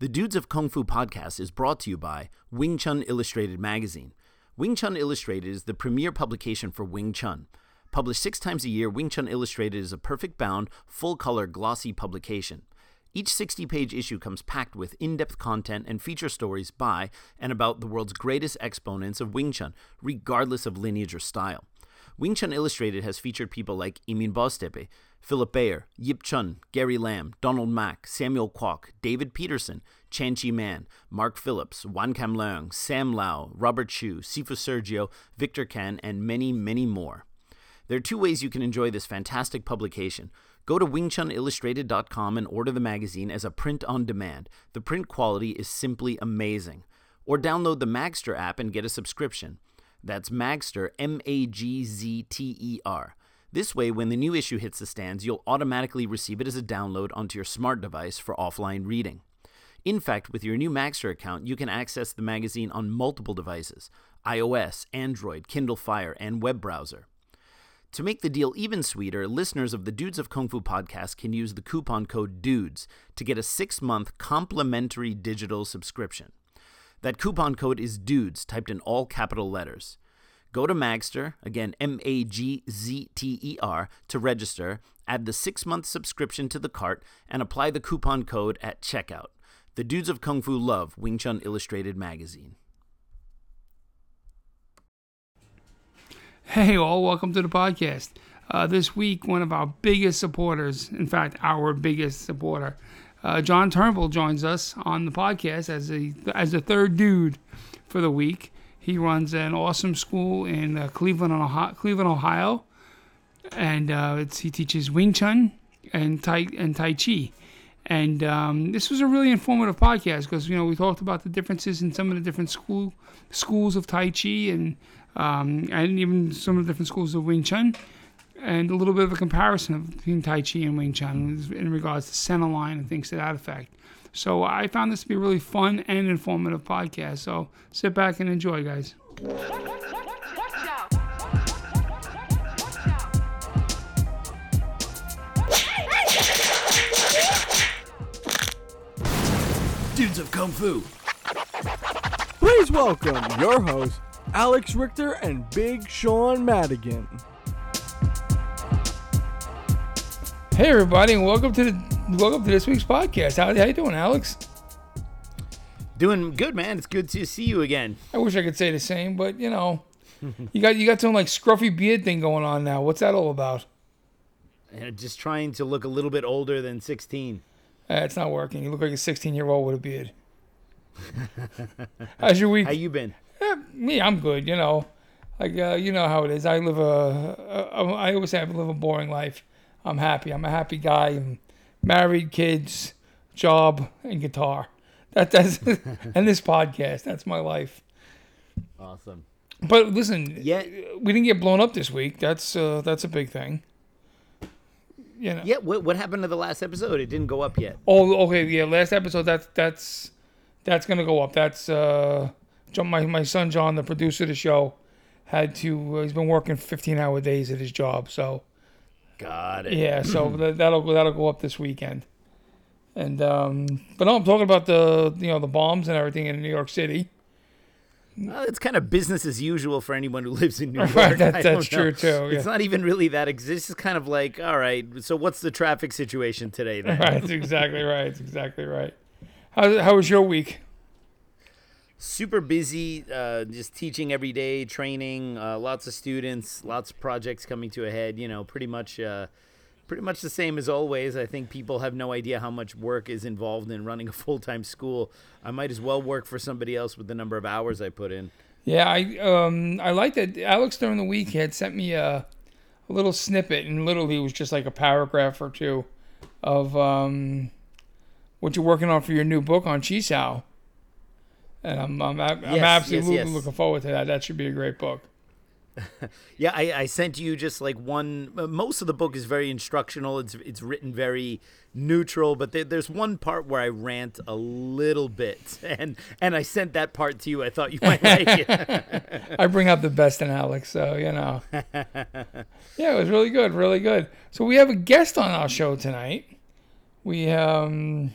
The Dudes of Kung Fu podcast is brought to you by Wing Chun Illustrated magazine. Wing Chun Illustrated is the premier publication for Wing Chun. Published six times a year, Wing Chun Illustrated is a perfect bound, full color, glossy publication. Each 60 page issue comes packed with in depth content and feature stories by and about the world's greatest exponents of Wing Chun, regardless of lineage or style. Wing Chun Illustrated has featured people like Emin Boztepe, Philip Bayer, Yip Chun, Gary Lam, Donald Mack, Samuel Kwok, David Peterson, Chan Chi Man, Mark Phillips, Wan Kam Leung, Sam Lau, Robert Chu, Sifu Sergio, Victor Kan, and many, many more. There are two ways you can enjoy this fantastic publication. Go to wingchunillustrated.com and order the magazine as a print on demand. The print quality is simply amazing. Or download the Magzter app and get a subscription. That's Magzter, M A G Z T E R. This way, when the new issue hits the stands, you'll automatically receive it as a download onto your smart device for offline reading. In fact, with your new Magzter account, you can access the magazine on multiple devices iOS, Android, Kindle Fire, and web browser. To make the deal even sweeter, listeners of the Dudes of Kung Fu podcast can use the coupon code DUDES to get a six month complimentary digital subscription. That coupon code is DUDES, typed in all capital letters. Go to Magzter, again, M A G Z T E R, to register, add the six month subscription to the cart, and apply the coupon code at checkout. The Dudes of Kung Fu love Wing Chun Illustrated magazine. Hey, all, welcome to the podcast. Uh, this week, one of our biggest supporters, in fact, our biggest supporter, uh, John Turnbull joins us on the podcast as a as the third dude for the week. He runs an awesome school in uh, Cleveland, Ohio, Cleveland, Ohio, and uh, he teaches Wing Chun and Tai and Tai Chi. And um, this was a really informative podcast because you know we talked about the differences in some of the different school schools of Tai Chi and um, and even some of the different schools of Wing Chun, and a little bit of a comparison between Tai Chi and Wing Chun in regards to center line and things to that effect. So I found this to be a really fun and informative podcast. So sit back and enjoy, guys. Dudes of Kung Fu! Please welcome your hosts, Alex Richter and Big Sean Madigan. Hey everybody, and welcome to the welcome to this week's podcast. How, how you doing, Alex? Doing good, man. It's good to see you again. I wish I could say the same, but you know, you got you got some like scruffy beard thing going on now. What's that all about? And just trying to look a little bit older than 16. Uh, it's not working. You look like a 16 year old with a beard. How's your week? How you been? Eh, me, I'm good. You know, like uh, you know how it is. I live a, a, a I always say I live a boring life. I'm happy. I'm a happy guy. Married, kids, job, and guitar. That that's and this podcast. That's my life. Awesome. But listen, Yeah. we didn't get blown up this week. That's uh, that's a big thing. You know. Yeah, what, what happened to the last episode? It didn't go up yet. Oh, okay. Yeah, last episode. That's that's that's gonna go up. That's uh, John, my my son John, the producer of the show, had to. Uh, he's been working 15 hour days at his job. So Got it. yeah, so that, that'll go that'll go up this weekend. And um, but no, I'm talking about the you know the bombs and everything in New York City. Well, it's kind of business as usual for anyone who lives in New York. Right, that- that's true, too, It's not even really that exists. It's kind of like, all right, so what's the traffic situation today then? Right, that's exactly right. That's exactly right. How how was your week? Super busy, uh, just teaching every day, training, uh, lots of students, lots of projects coming to a head. You know, pretty much, uh, pretty much the same as always. I think people have no idea how much work is involved in running a full time school. I might as well work for somebody else with the number of hours I put in. Yeah, I um I like that Alex during the week had sent me a, a little snippet and literally it was just like a paragraph or two of um what you're working on for your new book on Chisao. And I'm I'm, I'm yes, absolutely yes. looking forward to that. That should be a great book. Yeah, I, I sent you just like one. uh, Most of the book is very instructional. It's it's written very neutral, but there, there's one part where I rant a little bit, and and I sent that part to you. I thought you might like it. I bring out the best in Alex, so you know. yeah, it was really good, really good. So we have a guest on our show tonight. We um,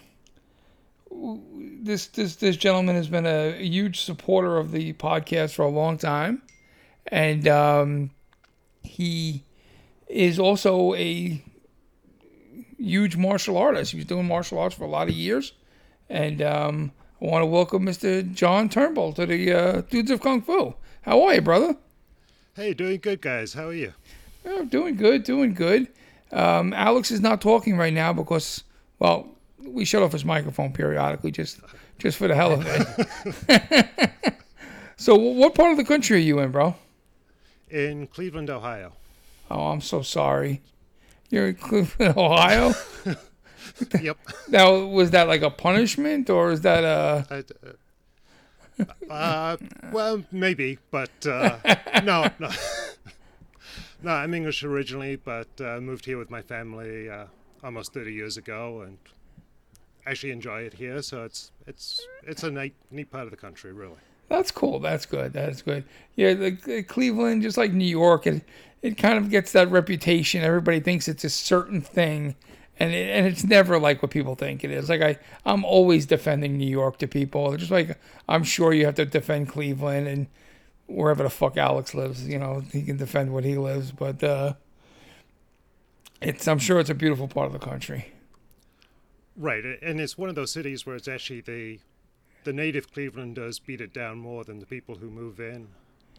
this this this gentleman has been a, a huge supporter of the podcast for a long time, and um, he is also a huge martial artist. He was doing martial arts for a lot of years, and um, I want to welcome Mr. John Turnbull to the uh, Dudes of Kung Fu. How are you, brother? Hey, doing good, guys. How are you? Oh, doing good, doing good. Um, Alex is not talking right now because, well, we shut off his microphone periodically just just for the hell of it. so, what part of the country are you in, bro? In Cleveland, Ohio. Oh, I'm so sorry. You're in Cleveland, Ohio. Yep. now, was that like a punishment, or is that a? I- uh, uh, well, maybe, but uh, no, no. no, I'm English originally, but uh, moved here with my family uh, almost 30 years ago, and actually enjoy it here. So it's it's it's a neat neat part of the country, really. That's cool. That's good. That's good. Yeah, the, the Cleveland, just like New York, it it kind of gets that reputation. Everybody thinks it's a certain thing, and it, and it's never like what people think it is. Like I, I'm always defending New York to people. Just like I'm sure you have to defend Cleveland and wherever the fuck Alex lives. You know, he can defend what he lives, but uh, it's I'm sure it's a beautiful part of the country. Right, and it's one of those cities where it's actually the the native Clevelanders beat it down more than the people who move in.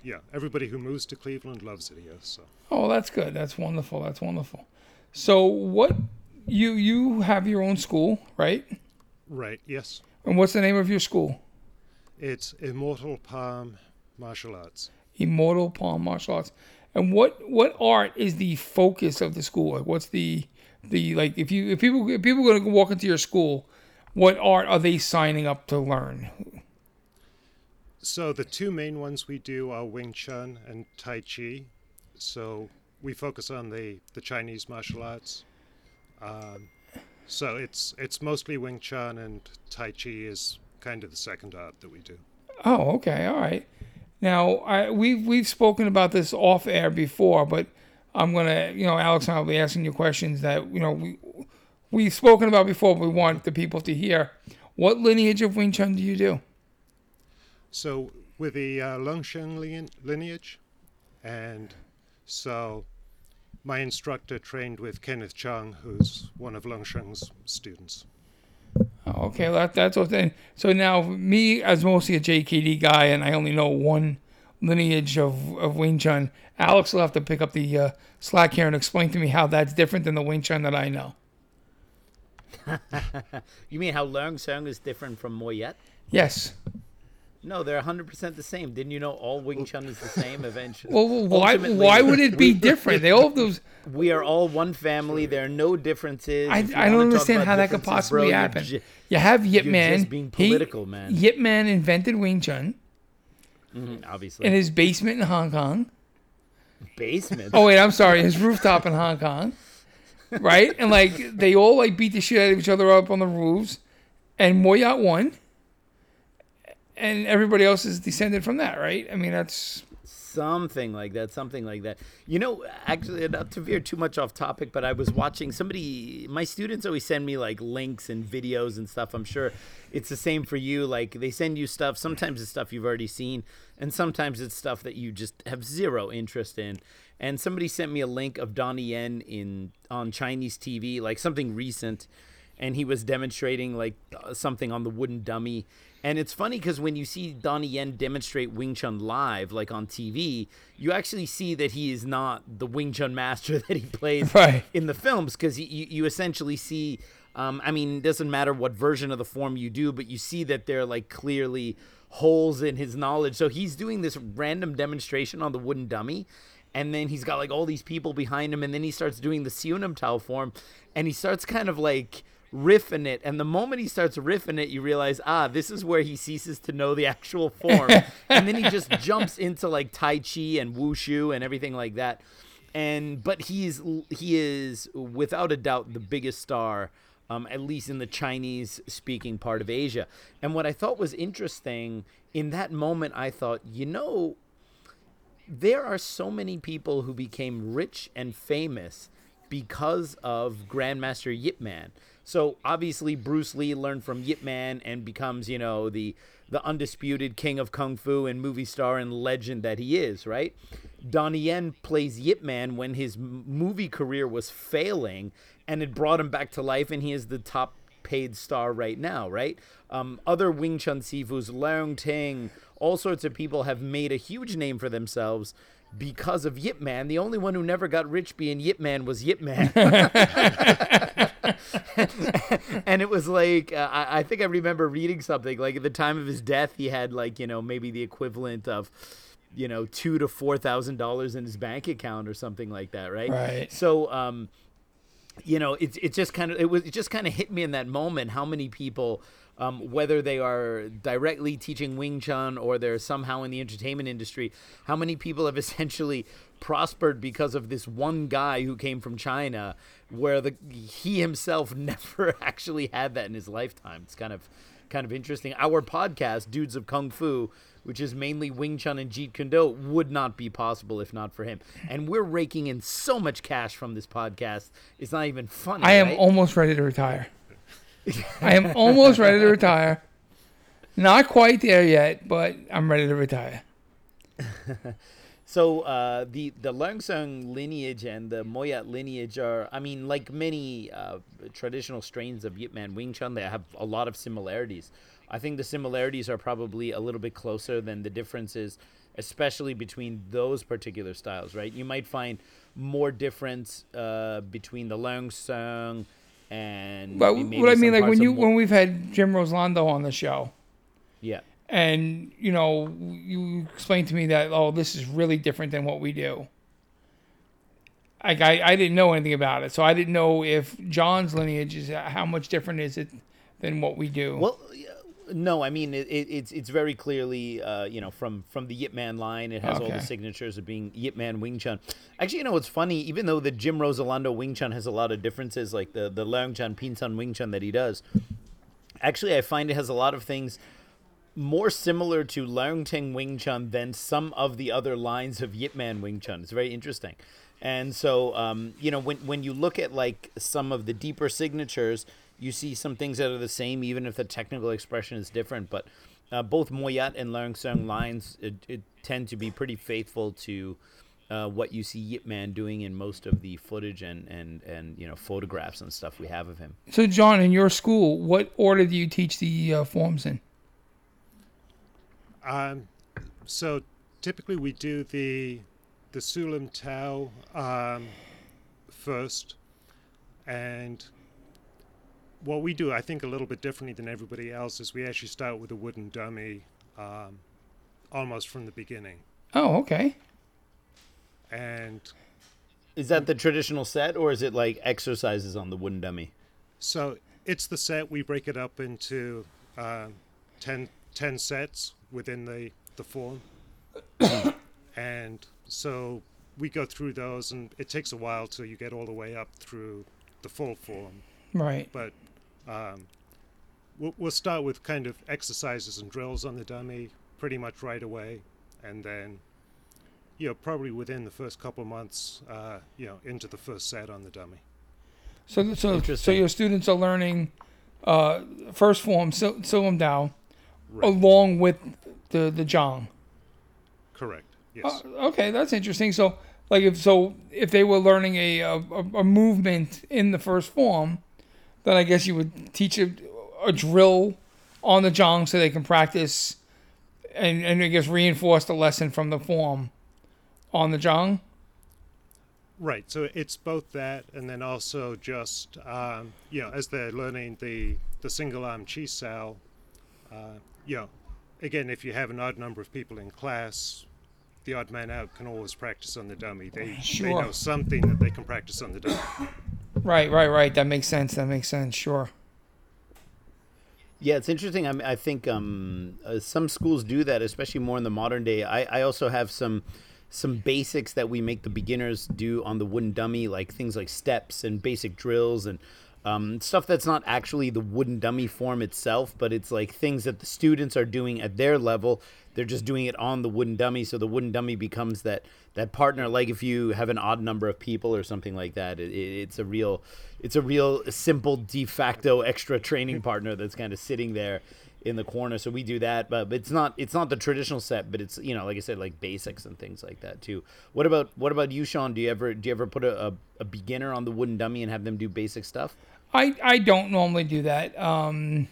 Yeah, everybody who moves to Cleveland loves it here. So Oh, that's good. That's wonderful. That's wonderful. So what you you have your own school, right? right, yes, And what's the name of your school? it's Immortal Palm Martial Arts. Immortal Palm Martial Arts. And what what art is the focus of the school? Like what's the the like if you if people if people are gonna walk into your school, what art are they signing up to learn? So the two main ones we do are Wing Chun and Tai Chi. So we focus on the, the Chinese martial arts. Um, so it's it's mostly Wing Chun and Tai Chi is kind of the second art that we do. Oh, okay, all right. Now, I, we've we've spoken about this off air before, but I'm gonna, you know, Alex and I'll be asking you questions that you know we we've spoken about before. But we want the people to hear. What lineage of Wing Chun do you do? So with the uh, Leung Sheung lin- lineage, and so my instructor trained with Kenneth Chung, who's one of Leung Sheung's students. Okay, that, that's what then. So now, me as mostly a JKD guy, and I only know one lineage of, of Wing Chun. Alex will have to pick up the uh, slack here and explain to me how that's different than the Wing Chun that I know. You mean how Leung Sheung is different from Moy Yat? Yes. No, they're 100% the same. Didn't you know all Wing Chun is the same eventually? Well, well, why Ultimately, why would it be different? They all have those. We are all one family. There are no differences. I, I don't understand how that could differences, bro, possibly happen. You have Yip Man. being He- man. Yip Man invented Wing Chun Mm-hmm. obviously. in his basement in Hong Kong. basement. Oh wait, I'm sorry, his rooftop in Hong Kong. Right? And like they all like beat the shit out of each other up on the roofs. And Moy Yat won. And everybody else is descended from that, right? I mean that's something like that something like that you know actually not to veer too much off topic but i was watching somebody my students always send me like links and videos and stuff i'm sure it's the same for you like they send you stuff sometimes it's stuff you've already seen and sometimes it's stuff that you just have zero interest in and somebody sent me a link of donnie yen in on chinese tv like something recent and he was demonstrating like something on the wooden dummy. And it's funny because when you see Donnie Yen demonstrate Wing Chun live, like on TV, you actually see that he is not the Wing Chun master that he plays Right. in the films because you, you essentially see. Um, I mean, it doesn't matter what version of the form you do, but you see that they're like clearly holes in his knowledge. So he's doing this random demonstration on the wooden dummy, and then he's got like all these people behind him, and then he starts doing the Siu Nim Tau form, and he starts kind of like riffing it. And the moment he starts riffing it, you realize, ah, this is where he ceases to know the actual form, and then he just jumps into like Tai Chi and Wushu and everything like that. And but he's he is without a doubt the biggest star um, at least in the Chinese speaking part of Asia. And what I thought was interesting in that moment, I thought, you know, there are so many people who became rich and famous because of Grandmaster Yip Man. So obviously Bruce Lee learned from Yip Man and becomes, you know, the the undisputed king of kung fu and movie star and legend that he is, right? Donnie Yen plays Yip Man when his movie career was failing and it brought him back to life and he is the top paid star right now, right? Um, other Wing Chun Sifus, Leung Ting, all sorts of people have made a huge name for themselves because of Yip Man. The only one who never got rich being Yip Man was Yip Man. and it was like uh, I, I think I remember reading something like at the time of his death, he had like you know maybe the equivalent of you know two to four thousand dollars in his bank account or something like that, right? Right. So um, you know, it it just kind of it was it just kind of hit me in that moment how many people. Um, whether they are directly teaching Wing Chun or they're somehow in the entertainment industry, how many people have essentially prospered because of this one guy who came from China, where the he himself never actually had that in his lifetime. It's kind of kind of interesting. Our podcast, Dudes of Kung Fu, which is mainly Wing Chun and Jeet Kune Do, would not be possible if not for him. And we're raking in so much cash from this podcast. It's not even funny. I am right? almost ready to retire. I am almost ready to retire. Not quite there yet, but I'm ready to retire. So uh, the the Leung Sheung lineage and the Moy Yat lineage are, I mean, like many uh, traditional strains of Yip Man Wing Chun, they have a lot of similarities. I think the similarities are probably a little bit closer than the differences, especially between those particular styles. Right? You might find more difference uh, between the Leung Sheung and what I mean, like when you Mo- when we've had Jim Roselando on the show, yeah. and you know you explained to me that oh this is really different than what we do like I, I didn't know anything about it so i didn't know if john's lineage is how much different is it than what we do Well, no, I mean it, it, it's it's very clearly uh, you know from from the Yip Man line. It has all the signatures of being Yip Man Wing Chun. Actually, you know what's funny? Even though the Jim Roselando Wing Chun has a lot of differences, like the the Leung Jan Pin Sun Wing Chun that he does, actually I find it has a lot of things more similar to Leung Ting Wing Chun than some of the other lines of Yip Man Wing Chun. It's very interesting. And so, um, you know, when, when you look at like some of the deeper signatures, you see some things that are the same, even if the technical expression is different. But uh, both Moy Yat and Leung Sheung lines it, it tend to be pretty faithful to uh, what you see Yip Man doing in most of the footage and, and, and you know photographs and stuff we have of him. so john in your school what order do you teach the uh, forms in Um, so typically we do the the Siu Lim Tau um, first, and what we do, I think, a little bit differently than everybody else is we actually start with a wooden dummy, um, almost from the beginning, oh okay and Is that the traditional set, or is it like exercises on the wooden dummy? so it's the set. We break it up into um 10, 10 sets within the the form, and so we go through those, and it takes a while till you get all the way up through the full form. right But um, we'll, we'll start with kind of exercises and drills on the dummy pretty much right away, and then you know probably within the first couple of months, uh, you know, into the first set on the dummy. so so so your students are learning uh, first form Sil- Siu Lim Tau Right. along with the the jong. Correct. Yes. Uh, okay, that's interesting. So, like, if so, if they were learning a a, a movement in the first form, then I guess you would teach a, a drill on the jong so they can practice, and and I guess reinforce the lesson from the form on the jong. Right. So it's both that, and then also just um, you know, as they're learning the the single arm chi sao, uh, you know, again, if you have an odd number of people in class, the odd man out can always practice on the dummy. They they Sure. know something that they can practice on the dummy. Right, right, right. That makes sense. That makes sense. Sure. Yeah, it's interesting. I, mean, I think um, uh, some schools do that, especially more in the modern day. I, I also have some some basics that we make the beginners do on the wooden dummy, like things like steps and basic drills and um, stuff that's not actually the wooden dummy form itself, but it's like things that the students are doing at their level. They're just doing it on the wooden dummy, so the wooden dummy becomes that that partner. Like if you have an odd number of people or something like that, it, it, it's a real it's a real simple de facto extra training partner that's kind of sitting there in the corner. So we do that, but it's not it's not the traditional set, but it's you know like I said like basics and things like that too. What about what about you, Sean? Do you ever do you ever put a, a, a beginner on the wooden dummy and have them do basic stuff? I I don't normally do that. Um,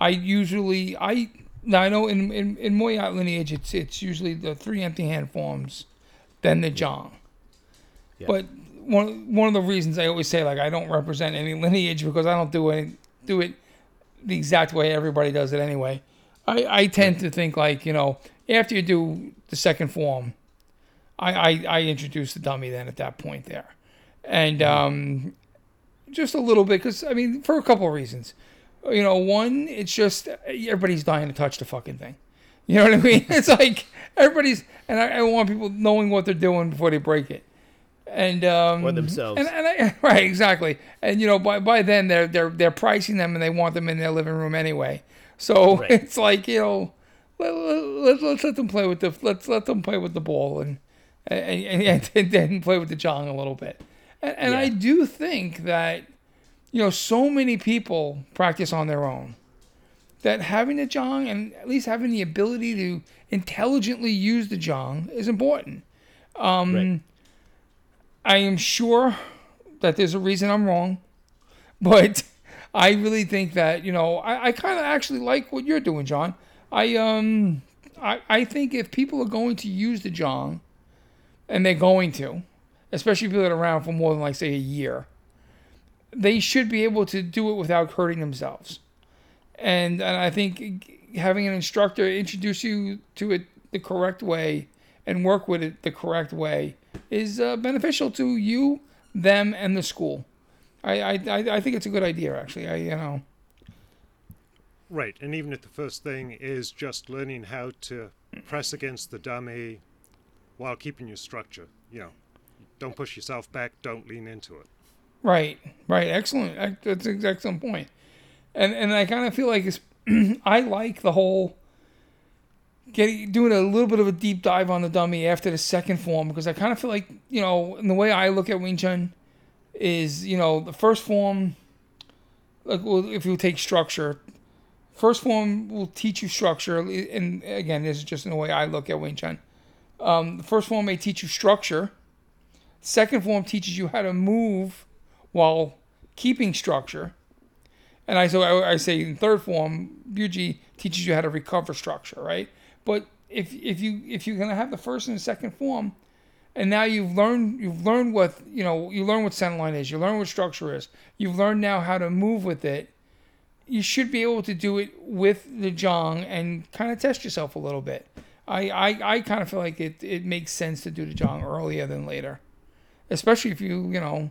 I usually I now I know in in, in Moy Yat lineage it's it's usually the three empty hand forms, then the jong. Yeah. But one one of the reasons I always say like I don't represent any lineage because I don't do any do it the exact way everybody does it anyway. I, I tend to think like you know after you do the second form, I I, I introduce the dummy then at that point there, and um, just a little bit because I mean for a couple of reasons. You know, one, it's just everybody's dying to touch the fucking thing. You know what I mean? It's like everybody's, and I, I want people knowing what they're doing before they break it, and um, Or themselves. And, and I, right, exactly. And you know, by by then they're they're they're pricing them and they want them in their living room anyway. So Right. it's like you know, let, let, let's let them play with the let's let them play with the ball and and, and, and then play with the jong a little bit. And, and I do think that you know so many people practice on their own that having a jong and at least having the ability to intelligently use the jong is important. Um, right. I am sure that there's a reason I'm wrong, but I really think that you know I, I kind of actually like what you're doing, John. I um I, I think if people are going to use the jong, and they're going to, especially people that are around for more than like say a year, they should be able to do it without hurting themselves. And and I think having an instructor introduce you to it the correct way and work with it the correct way is uh, beneficial to you, them, and the school. I, I I think it's a good idea actually. I you know Right, and even if the first thing is just learning how to press against the dummy while keeping your structure, you know, don't push yourself back, don't lean into it. Right, right. Excellent. Ex- That's an excellent point. And and I kind of feel like it's I like the whole getting doing a little bit of a deep dive on the dummy after the second form because I kind of feel like you know in the way I look at Wing Chun is you know the first form like well, if you take structure first form will teach you structure and again this is just in the way I look at Wing Chun um, the first form may teach you structure second form teaches you how to move while keeping structure. And I so I, I say in third form, Biu Jee teaches you how to recover structure, right? But if if you if you're gonna have the first and the second form, and now you've learned you've learned what you know you learn what center line is, you learn what structure is, you've learned now how to move with it. You should be able to do it with the jong and kind of test yourself a little bit. I, I, I kind of feel like it, it makes sense to do the jong earlier than later, especially if you you know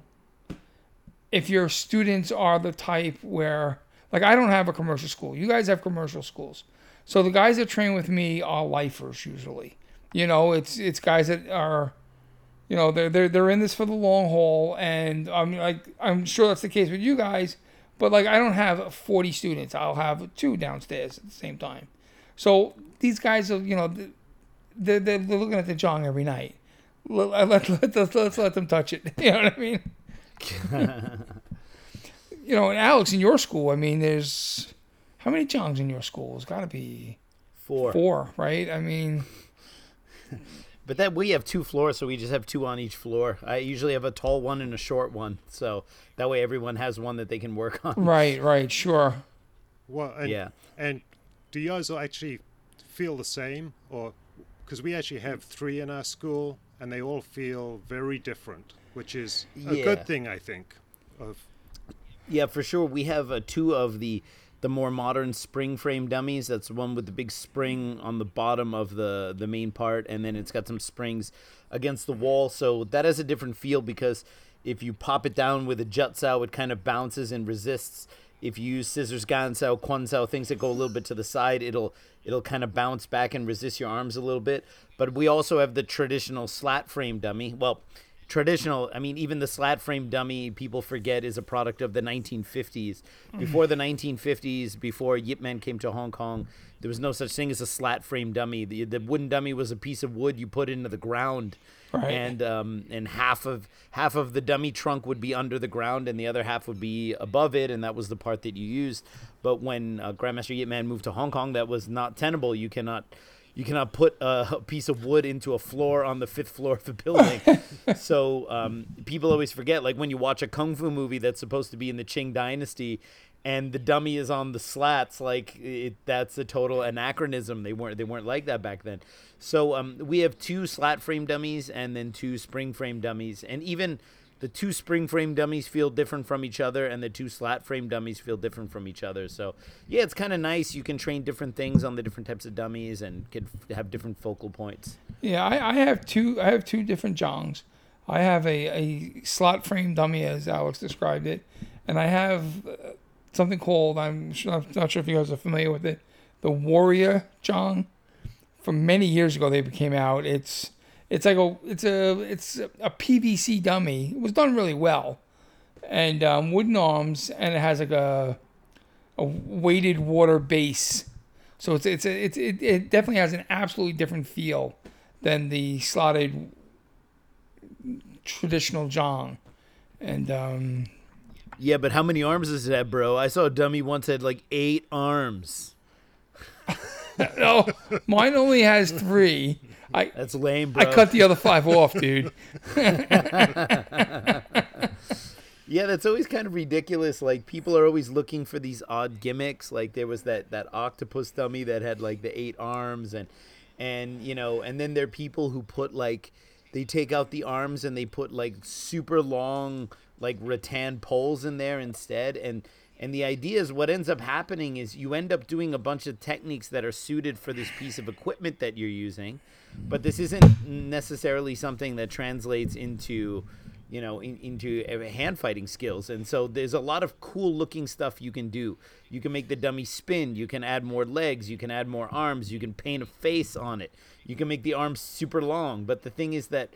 if your students are the type where like I don't have a commercial school. You guys have commercial schools. So the guys that train with me are lifers usually. You know, it's it's guys that are you know, they're they're they're in this for the long haul and I'm like I'm sure that's the case with you guys, but like I don't have 40 students. I'll have two downstairs at the same time. So these guys are, you know, they're, they're, they're looking at the jong every night. Let, let, let, let's, let's let them touch it. You know what I mean? you know, and Alex, in your school, I mean, there's how many jongs in your school? It's got to be Four. four, right? I mean, But that we have two floors, so we just have two on each floor. I usually have a tall one and a short one, so that way everyone has one that they can work on. right, right, sure. Well, and, Yeah. and do you guys actually feel the same? Or because we actually have three in our school and they all feel very different, which is a Yeah. good thing, I think. Of Yeah, for sure. We have uh, two of the the more modern spring frame dummies. That's the one with the big spring on the bottom of the the main part, and then it's got some springs against the wall. So that has a different feel because if you pop it down with a jutsao, it kind of bounces and resists. If you use scissors, gansao, kwansao, things that go a little bit to the side, it'll it'll kind of bounce back and resist your arms a little bit. But we also have the traditional slat frame dummy. Well, traditional. I mean, even the slat frame dummy, people forget, is a product of the 1950s. Before the 1950s, before Yip Man came to Hong Kong, there was no such thing as a slat frame dummy. The, the wooden dummy was a piece of wood you put into the ground, Right. and um, and half of half of the dummy trunk would be under the ground, and the other half would be above it, and that was the part that you used. But when uh, Grandmaster Yip Man moved to Hong Kong, that was not tenable. You cannot. You cannot put a, a piece of wood into a floor on the fifth floor of a building. so um, people always forget, like when you watch a kung fu movie that's supposed to be in the Qing Dynasty, and the dummy is on the slats, like it, that's a total anachronism. They weren't they weren't like that back then. So um, we have two slat frame dummies and then two spring frame dummies, and even the two spring frame dummies feel different from each other, and the two slat frame dummies feel different from each other. So yeah, it's kind of nice. You can train different things on the different types of dummies and can f- have different focal points. Yeah, I, I have two. I have two different jongs. I have a, a slot frame dummy, as Alex described it, and I have uh, something called. I'm I'm not sure if you guys are familiar with it. The Warrior Jong. From many years ago, they came out. It's it's like a it's a it's a PVC dummy. It was done really well, and um, wooden arms, and it has like a a weighted water base. So it's it's it's it, it definitely has an absolutely different feel than the slotted traditional jong. And um, Yeah, but how many arms does it have, bro? I saw a dummy once had like eight arms. no, mine only has three. I That's lame, bro. I cut the other five off, dude. Yeah, that's always kind of ridiculous. Like people are always looking for these odd gimmicks. Like there was that that octopus dummy that had like the eight arms and and you know, and then there are people who put like they take out the arms and they put like super long like rattan poles in there instead and and the idea is what ends up happening is you end up doing a bunch of techniques that are suited for this piece of equipment that you're using, but this isn't necessarily something that translates into you know, in, into hand fighting skills. And so there's a lot of cool looking stuff you can do. You can make the dummy spin. You can add more legs. You can add more arms. You can paint a face on it. You can make the arms super long. But the thing is that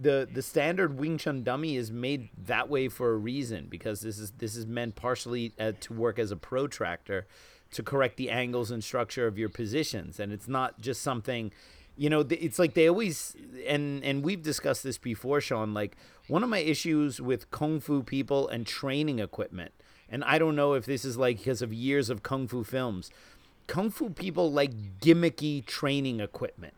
the the standard Wing Chun dummy is made that way for a reason because this is this is meant partially uh, to work as a protractor to correct the angles and structure of your positions. And it's not just something you know it's like they always and and we've discussed this before Sean like one of my issues with kung fu people and training equipment and I don't know if this is like because of years of kung fu films kung fu people like gimmicky training equipment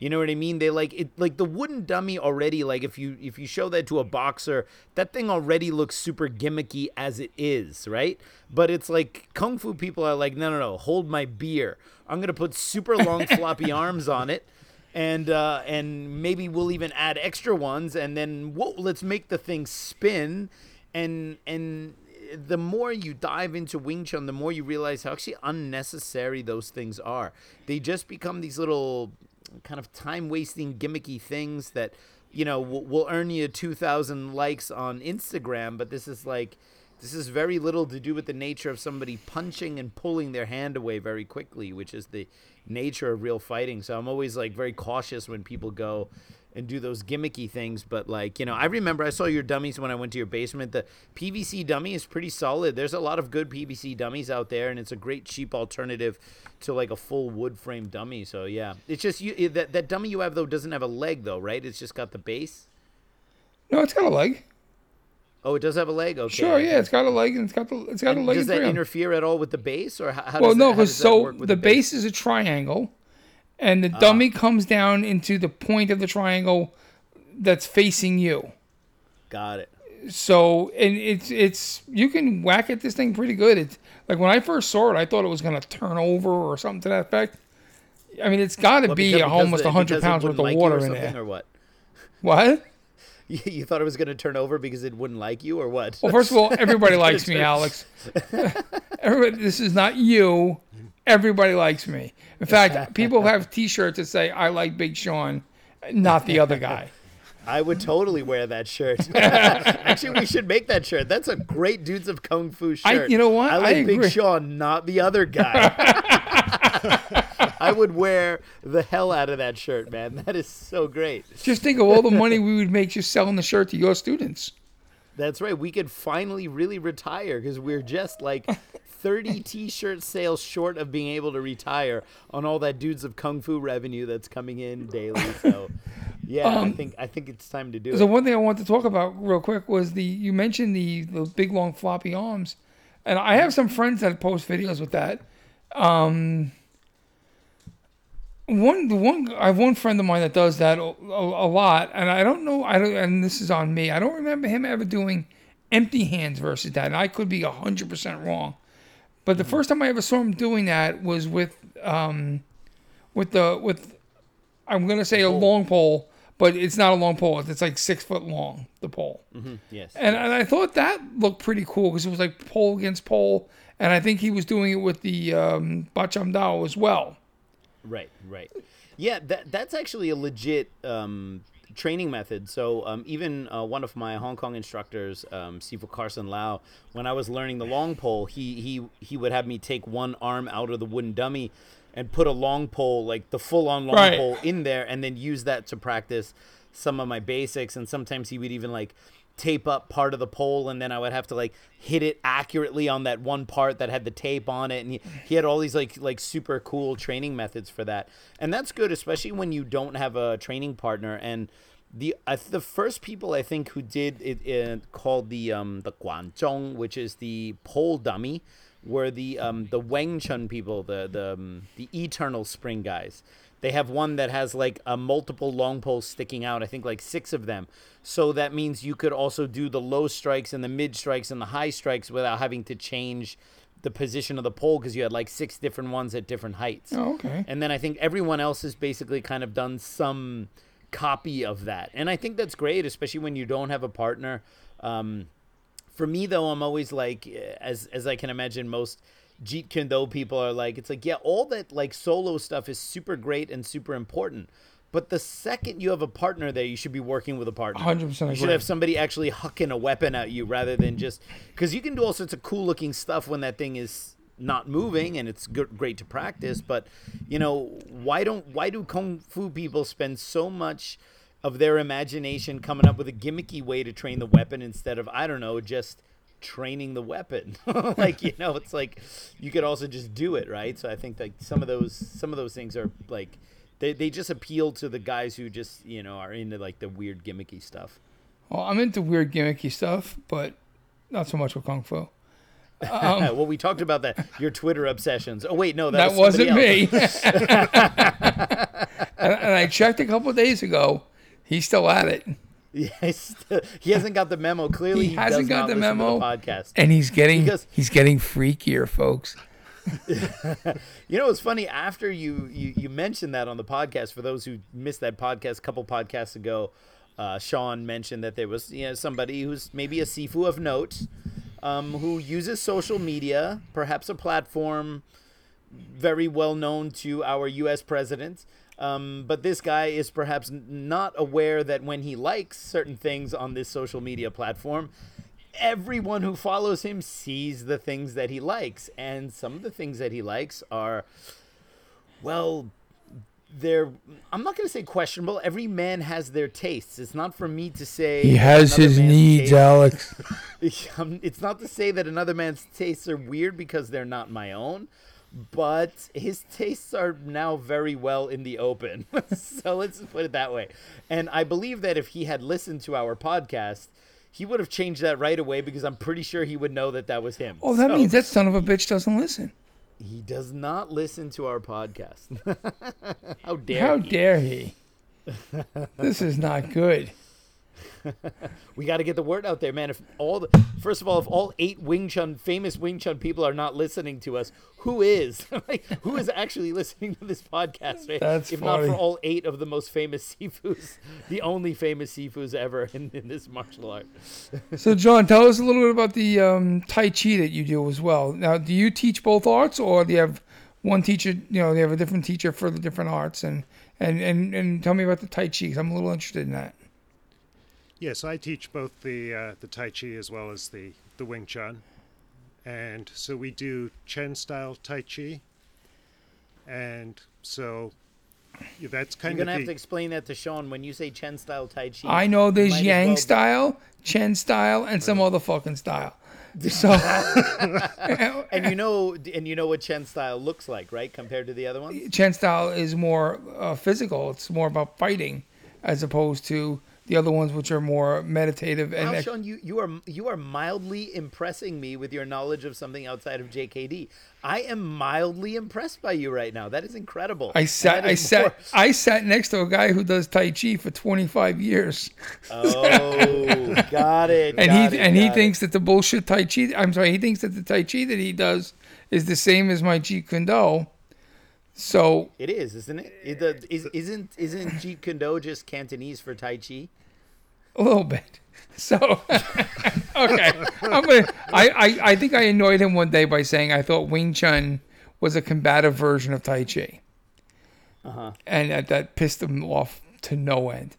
you know what I mean? They like it like the wooden dummy already like if you if you show that to a boxer, that thing already looks super gimmicky as it is, right? But it's like kung fu people are like, "No, no, no, hold my beer. I'm going to put super long floppy arms on it." And uh, and maybe we'll even add extra ones, and then whoa, let's make the thing spin, and and the more you dive into Wing Chun, the more you realize how actually unnecessary those things are. They just become these little kind of time wasting gimmicky things that you know will, will earn you 2000 likes on Instagram but this is like this is very little to do with the nature of somebody punching and pulling their hand away very quickly which is the nature of real fighting. So I'm always like very cautious when people go and do those gimmicky things but like you know I remember I saw your dummies when I went to your basement. The PVC dummy is pretty solid. There's a lot of good PVC dummies out there and it's a great cheap alternative to like a full wood frame dummy so yeah. It's just you that that dummy you have though doesn't have a leg though right? It's just got the base? No, it's got a leg. oh it does have a leg? Okay Sure, yeah, it's got a leg and it's got the it's got a leg. does that interfere at all with the base or how, how Well, does no, because so with the base is a triangle, and the Ah. dummy comes down into the point of the triangle that's facing you. got it So and it's it's you can whack at this thing pretty good. It's like when I first saw it, I thought it was gonna turn over or something to that effect. I mean, it's got to Well, be because- almost hundred pounds worth of like water in there. or what What? you, you thought it was going to turn over because it wouldn't like you or what Well, first of all, everybody likes me, Alex. Everybody, this is not you. Everybody likes me. In fact, people have T-shirts that say "I like Big Sean," not the other guy. I would totally wear that shirt. Actually, we should make that shirt. That's a great Dudes of Kung Fu I- shirt. you know what? I I like agree. Big Sean, not the other guy. I would wear the hell out of that shirt, man. That is so great. Just think of all the money we would make just selling the shirt to your students. That's right. We could finally really retire because we're just like 30 t-shirt sales short of being able to retire on all that dudes of kung fu revenue that's coming in daily. So, yeah, I think I think it's time to do So it. So, one thing I wanted to talk about real quick was the you mentioned the the big long floppy arms, and I have some friends that post videos with that. Um, one the one I have one friend of mine that does that a, a, a lot, and I don't know I don't and this is on me. I don't remember him ever doing empty hands versus that, and I could be hundred percent wrong. But the first time I ever saw him doing that was with um, with the with I'm gonna say a long pole, but it's not a long pole. It's like six foot long. The pole, Yes. and, and I thought that looked pretty cool because it was like pole against pole, and I think he was doing it with the um, Baat Jaam Dao as well. Right, right. Yeah, that that's actually a legit um, training method. So um, even uh, one of my Hong Kong instructors, um, Sifu Carson Lau, when I was learning the long pole, he he he would have me take one arm out of the wooden dummy and put a long pole, like the full on long Right. pole, in there, and then use that to practice some of my basics. And sometimes he would even like tape up part of the pole and then I would have to like hit it accurately on that one part that had the tape on it and he, he had all these like like super cool training methods for that. And that's good especially when you don't have a training partner and the uh, the first people I think who did it uh, called the um the Guangzhong which is the pole dummy were the um the Weng Chun people the the um, the eternal spring guys they have one that has like a multiple long poles sticking out. I think like six of them. So that means you could also do the low strikes and the mid strikes and the high strikes without having to change the position of the pole because you had like six different ones at different heights. Oh, okay. And then I think everyone else has basically kind of done some copy of that. And I think that's great, especially when you don't have a partner. Um, for me though, I'm always like, as as I can imagine, most Jeet Kune Do people are like, it's like, yeah, all that like solo stuff is super great and super important. But the second you have a partner there, you should be working with a partner. 100% You should have somebody actually hucking a weapon at you rather than just because you can do all sorts of cool looking stuff when that thing is not moving and it's good, great to practice. But you know, why don't why do kung fu people spend so much of their imagination coming up with a gimmicky way to train the weapon instead of I don't know just training the weapon like you know it's like you could also just do it right so i think like some of those some of those things are like they, they just appeal to the guys who just you know are into like the weird gimmicky stuff Well, I'm into weird gimmicky stuff, but not so much with kung fu. Yeah, um, well we talked about that your twitter obsessions oh wait no that, that was wasn't somebody me. and, and I checked a couple days ago. He's still at it, else. yeah, he's still- he hasn't got the memo clearly He he, hasn't got the memo. podcast and he's getting Because- he's getting freakier, folks. You know, it's funny. After you, you you mentioned that on the podcast, for those who missed that podcast, a couple podcasts ago, uh, Sean mentioned that there was you know somebody who's maybe a sifu of note, um, who uses social media, perhaps a platform very well known to our U.S. president. Um, but this guy is perhaps not aware that when he likes certain things on this social media platform, everyone who follows him sees the things that he likes. And some of the things that he likes are, well, they're, I'm not going to say questionable. Every man has their tastes. It's not for me to say. He has his needs, taste- Alex. um, it's not to say that another man's tastes are weird because they're not my own, but his tastes are now very well in the open. so let's just put it that way. And I believe that if he had listened to our podcast, he would have changed that right away because I'm pretty sure he would know that that was him. Oh, that So, means that son of a bitch doesn't listen. he does not listen to our podcast. How dare How he? dare he? this is not good. We got to get the word out there, man. If all the first of all, if all eight Wing Chun famous Wing Chun people are not listening to us, who is? like, who is actually listening to this podcast? Right? That's if not for all eight of the most famous Sifus, the only famous Sifus ever in, in this martial art. So, John, tell us a little bit about the um, Tai Chi that you do as well. Now, do you teach both arts, or do you have one teacher? You know, they have a different teacher for the different arts, and and and, and tell me about the Tai Chi. 'cause I'm a little interested in that. Yes, I teach both the uh, the Tai Chi as well as the the Wing Chun, and so we do Chen style Tai Chi, and so yeah, that's kind You're of gonna have the, to explain that to Sean when you say Chen style Tai Chi. I know there's Yang well- style, Chen style, and some other fucking style. So and you know, and you know what Chen style looks like, right? Compared to the other ones. Chen style is more uh, physical. It's more about fighting, as opposed to the other ones, which are more meditative and Wow, Sean, you, you are you are mildly impressing me with your knowledge of something outside of JKD. I am mildly impressed by you right now. That is incredible. I sat. I sat. more- I sat next to a guy who does Tai Chi for 25 years, Oh, got it. and got he it, and he it. thinks that the bullshit Tai Chi. I'm sorry. He thinks that the Tai Chi that he does is the same as my Jeet Kune Do. So it is, isn't it? it the, is, isn't isn't Jeet Kune Do just Cantonese for Tai Chi? A little bit. So okay, I'm gonna. I, I I think I annoyed him one day by saying I thought Wing Chun was a combative version of Tai Chi, Uh-huh. and that, that pissed him off to no end.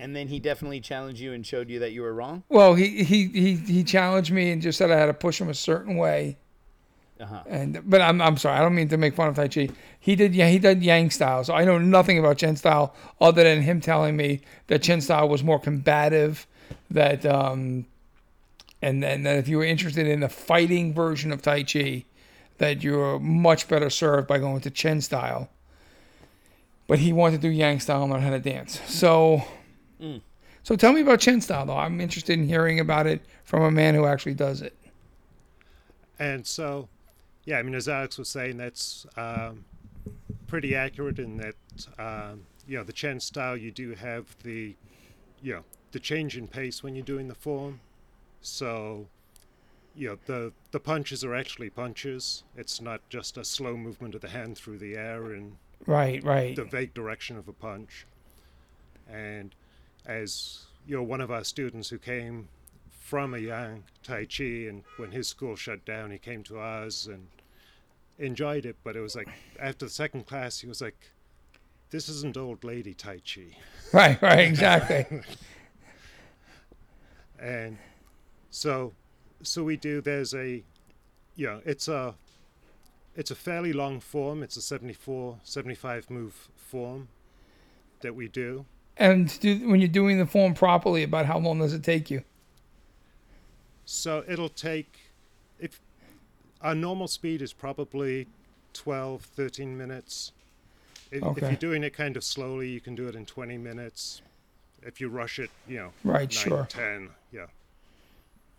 And then he definitely challenged you and showed you that you were wrong. Well, he he he he challenged me and just said I had to push him a certain way. Uh-huh. And but I'm I'm sorry, I don't mean to make fun of Tai Chi. He did yeah he did Yang style, so I know nothing about Chen style other than him telling me that Chen style was more combative. That um, and then that if you were interested in the fighting version of Tai Chi, that you're much better served by going to Chen style. But he wanted to do Yang style and learn how to dance. So. So tell me about Chen style, though. I'm interested in hearing about it from a man who actually does it. And so, yeah, I mean, as Alex was saying, that's um, pretty accurate in that, um, you know, the Chen style, you do have the, you know, the change in pace when you're doing the form. So, you know, the, the punches are actually punches. It's not just a slow movement of the hand through the air and Right, right. the vague direction of a punch. And as you know, one of our students who came from a Yang Tai Chi, and when his school shut down, he came to ours and enjoyed it. But it was like after the second class, he was like, "This isn't old lady Tai Chi," Right, right, exactly. and so, so we do. There's a, you know, it's a, it's a fairly long form. It's a 74, 75 move form that we do. and do, when you're doing the form properly, about how long does it take you? So it'll take if our normal speed is probably 12, 13 minutes. If, if you're doing it kind of slowly, you can do it in 20 minutes. If you rush it, you know, Right, nine, sure. 10, yeah.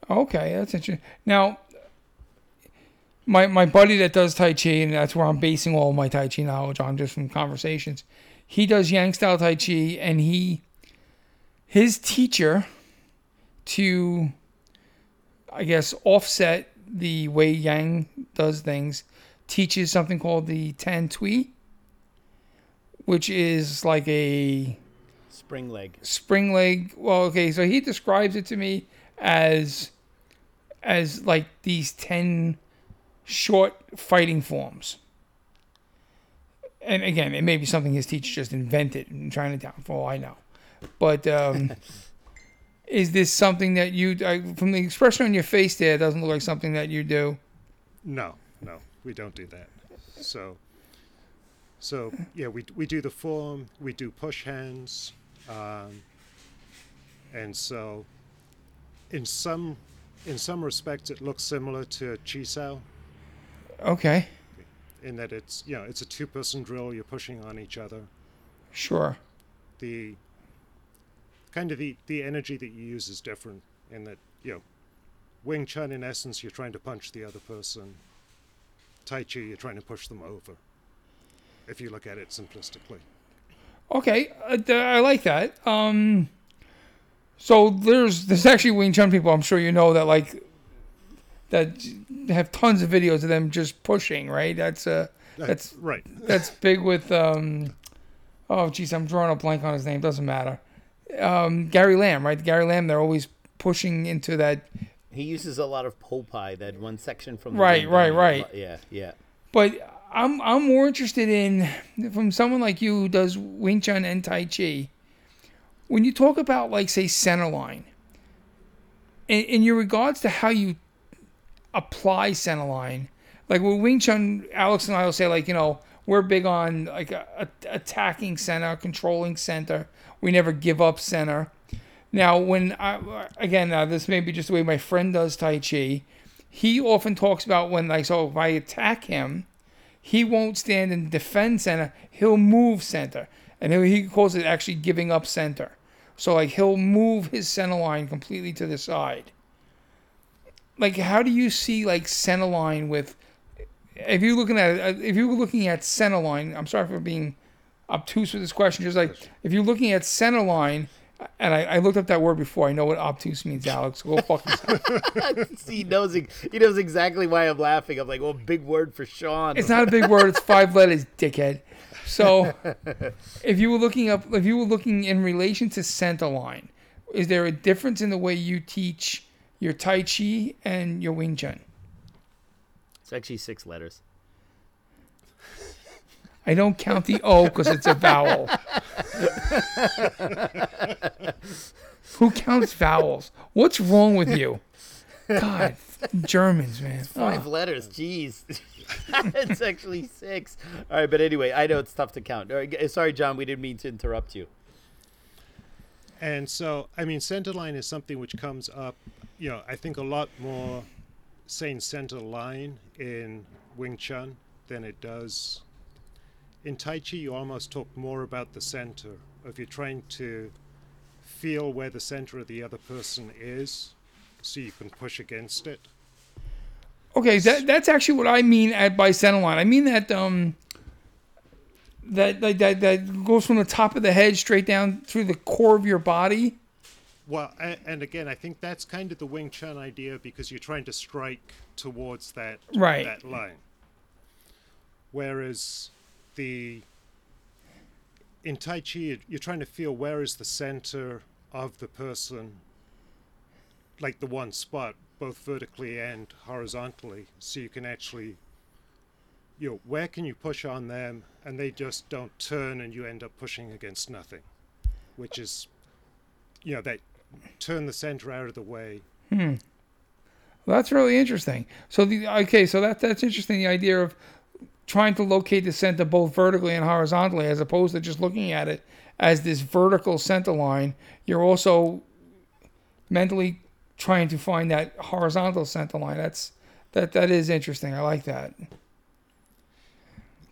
Okay, that's interesting. Now, my my buddy that does Tai Chi, and that's where I'm basing all my Tai Chi knowledge on, just from conversations. He does Yang style Tai Chi, and he his teacher to, I guess, offset the way Yang does things, teaches something called the Tan Tui, which is like a Spring leg. spring leg. Well, okay, so he describes it to me as as like these ten short fighting forms. And again, it may be something his teacher just invented in Chinatown, for all I know. But um, is this something that you, I, from the expression on your face there, it doesn't look like something that you do? No, no, we don't do that. So, so yeah, we we do the form, we do push hands, um, and so in some in some respects it looks similar to Chi Sao Okay, in that it's you know it's a two person drill, you're pushing on each other. sure. The kind of the the energy that you use is different in that you know Wing Chun in essence you're trying to punch the other person. Tai Chi you're trying to push them over. If you look at it simplistically. Okay, uh, th- I like that. Um, so there's there's actually Wing Chun people I'm sure you know that like that have tons of videos of them just pushing. Right? That's uh that's right. that's big with um oh geez I'm drawing a blank on his name. Doesn't matter. Um, Gary Lam, right? Gary Lam. They're always pushing into that. He uses a lot of Po Pai, that one section from the Right, right, right. Yeah, yeah. But I'm I'm more interested in from someone like you who does Wing Chun and Tai Chi. When you talk about like say center line, in, in your regards to how you apply center line, like with Wing Chun, Alex and I will say like you know we're big on like a, a, attacking center, controlling center. We never give up center. Now, when I again, uh, this may be just the way my friend does Tai Chi. He often talks about when like so if I attack him, he won't stand and defend center. He'll move center, and he he calls it actually giving up center. So like he'll move his center line completely to the side. Like, how do you see like center line with? If you're looking at if you're looking at center line, I'm sorry for being obtuse with this question. Just like if you're looking at center line, and I, I looked up that word before. I know what obtuse means, Alex. Go fuck yourself. he knows he knows exactly why I'm laughing. I'm like, well, big word for Sean. It's not a big word. It's five letters, dickhead. So, if you were looking up, if you were looking in relation to center line, is there a difference in the way you teach your Tai Chi and your Wing Chun? It's actually six letters. I don't count the O because it's a vowel. Who counts vowels? What's wrong with you? God, Germans, man. Five Oh. letters. Jeez. it's actually six. All right, but anyway, I know it's tough to count. All right, g- sorry, John. We didn't mean to interrupt you. And so, I mean, center line is something which comes up, you know, I think a lot more saying center line in Wing Chun than it does in Tai Chi. You almost talk more about the center. If you're trying to feel where the center of the other person is, so you can push against it. Okay, that that's actually what I mean at by center line. I mean that um that that that, that goes from the top of the head straight down through the core of your body. Well, and, and again, I think that's kind of the Wing Chun idea because you're trying to strike towards that Right. that line. Whereas the in Tai Chi, you- you're trying to feel where is the center of the person, like the one spot, both vertically and horizontally, so you can actually, you know, where can you push on them, and they just don't turn, and you end up pushing against nothing, which is, you know, they turn the center out of the way. Hmm. Well, that's really interesting. So the okay, so that that's interesting. The idea of trying to locate the center both vertically and horizontally, as opposed to just looking at it as this vertical center line. You're also mentally trying to find that horizontal center line. That's that that is interesting. I like that.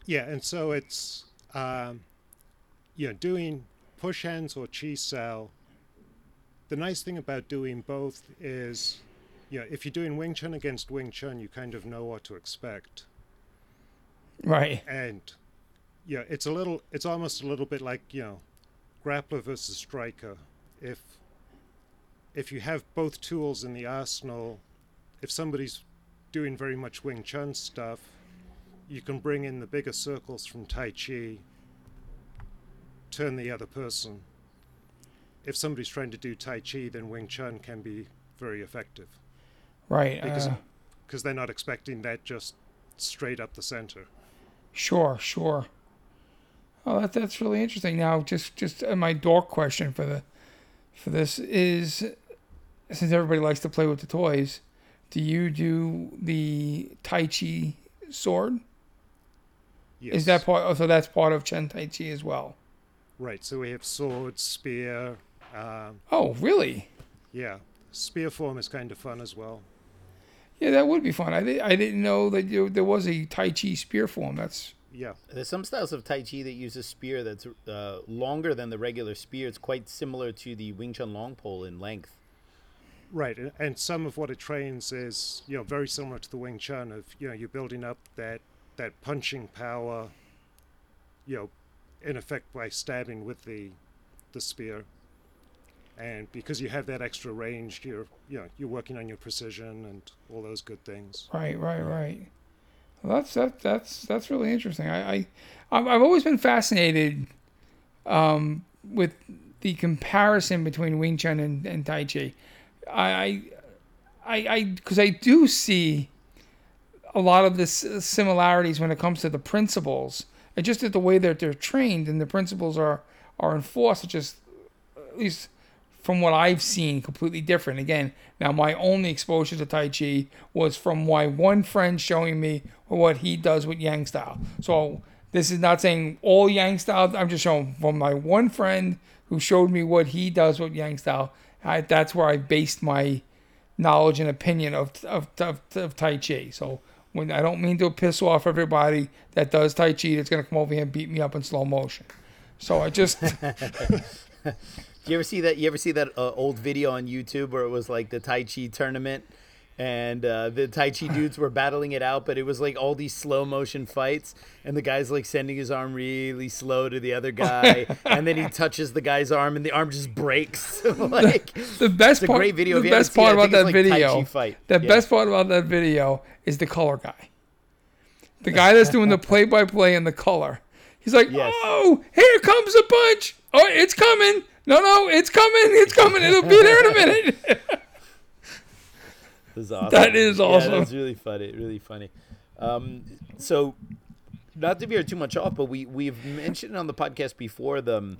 Yeah, and so it's um, you know doing push hands or Chi Sao. The nice thing about doing both is, you know, if you're doing Wing Chun against Wing Chun, you kind of know what to expect, Right. and yeah, it's a little, it's almost a little bit like you know, grappler versus striker. If if you have both tools in the arsenal, if somebody's doing very much Wing Chun stuff, you can bring in the bigger circles from Tai Chi, turn the other person. If somebody's trying to do Tai Chi, then Wing Chun can be very effective Right. because uh, because they're not expecting that just straight up the center. Sure, sure. Oh, that, that's really interesting. Now, just just uh, my dork question for the for this is, since everybody likes to play with the toys, do you do the Tai Chi sword? Yes. Is that part? Oh, so that's part of Chen Tai Chi as well. right? So we have sword, spear. Um, Oh, really? yeah, spear form is kind of fun as well. Yeah, that would be fun. I, di- I didn't know that you, there was a Tai Chi spear form. That's Yeah, There's some styles of Tai Chi that use a spear that's uh, longer than the regular spear. It's quite similar to the Wing Chun long pole in length. right. And, and some of what it trains is you know very similar to the Wing Chun of you know you're building up that that punching power. You know, in effect by stabbing with the the spear. And because you have that extra range, you're you know you're working on your precision and all those good things. Right, right, right. Well, that's that, that's that's really interesting. I, I I've I've always been fascinated um, with the comparison between Wing Chun and, and Tai Chi. I I I because I do see a lot of the similarities when it comes to the principles, and just at the way that they're trained and the principles are are enforced. Just at least from what I've seen, completely different. Again, now my only exposure to Tai Chi was from my one friend showing me what he does with Yang style. So This is not saying all Yang style. I'm just showing from my one friend who showed me what he does with Yang style. I, that's where I based my knowledge and opinion of, of, of, of Tai Chi. So when I don't mean to piss off everybody that does Tai Chi that's going to come over here and beat me up in slow motion. So I just You ever see that? You ever see that uh, old video on YouTube where it was like the Tai Chi tournament, and uh, the Tai Chi dudes were battling it out, but it was like all these slow motion fights, and the guy's like sending his arm really slow to the other guy, and then he touches the guy's arm, and the arm just breaks. like the best it's a part. great video. The best part about that like video. fight. The Yeah. best part about that video is the color guy. The guy that's doing the play by play and the color. He's like, Yes. oh, here comes a punch. Oh, it's coming. No, no, it's coming. It's coming. It'll be there in a minute. This is awesome. That is Yeah, awesome. that's really funny. Really funny. Um, so, not to veer too much off, but we we've mentioned on the podcast before the um,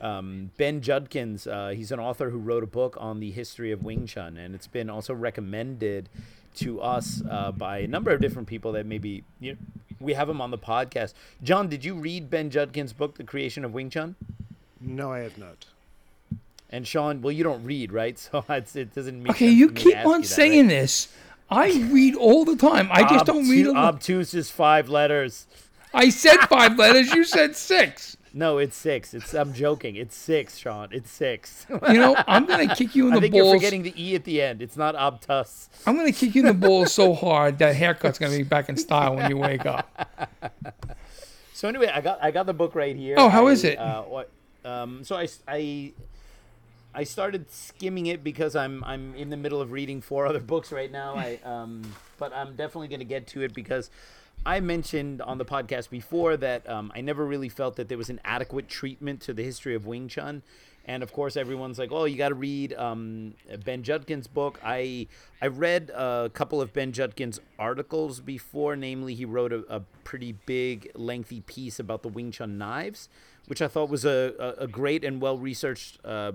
um, Ben Judkins. Uh, he's an author who wrote a book on the history of Wing Chun, and it's been also recommended to us uh, by a number of different people that maybe you know, we have him on the podcast. John, did you read Ben Judkins' book, The Creation of Wing Chun? No, I have not. And Sean, well, you don't read, right? So it's, it doesn't make okay, you for me to keep on you that, saying right? this. I read all the time. I just don't read. Obtu- A lot. obtuse is five letters. I said five letters. You said six. No, it's six. It's I'm joking. It's six, Sean. It's six. You know, I'm gonna kick you in the I think you're balls. forgetting the e at the end. It's not obtus. I'm gonna kick you in the balls so hard that haircut's gonna be back in style when you wake up. So anyway, I got I got the book right here. Oh, how I, is it? Uh, what, um, so I, I I started skimming it because I'm I'm in the middle of reading four other books right now. I um, but I'm definitely going to get to it because I mentioned on the podcast before that um, I never really felt that there was an adequate treatment to the history of Wing Chun. And of course, everyone's like, "Oh, you got to read um, Ben Judkins' book." I I read a couple of Ben Judkins' articles before. Namely, he wrote a, a pretty big, lengthy piece about the Wing Chun knives, which I thought was a, a, a great and well researched uh,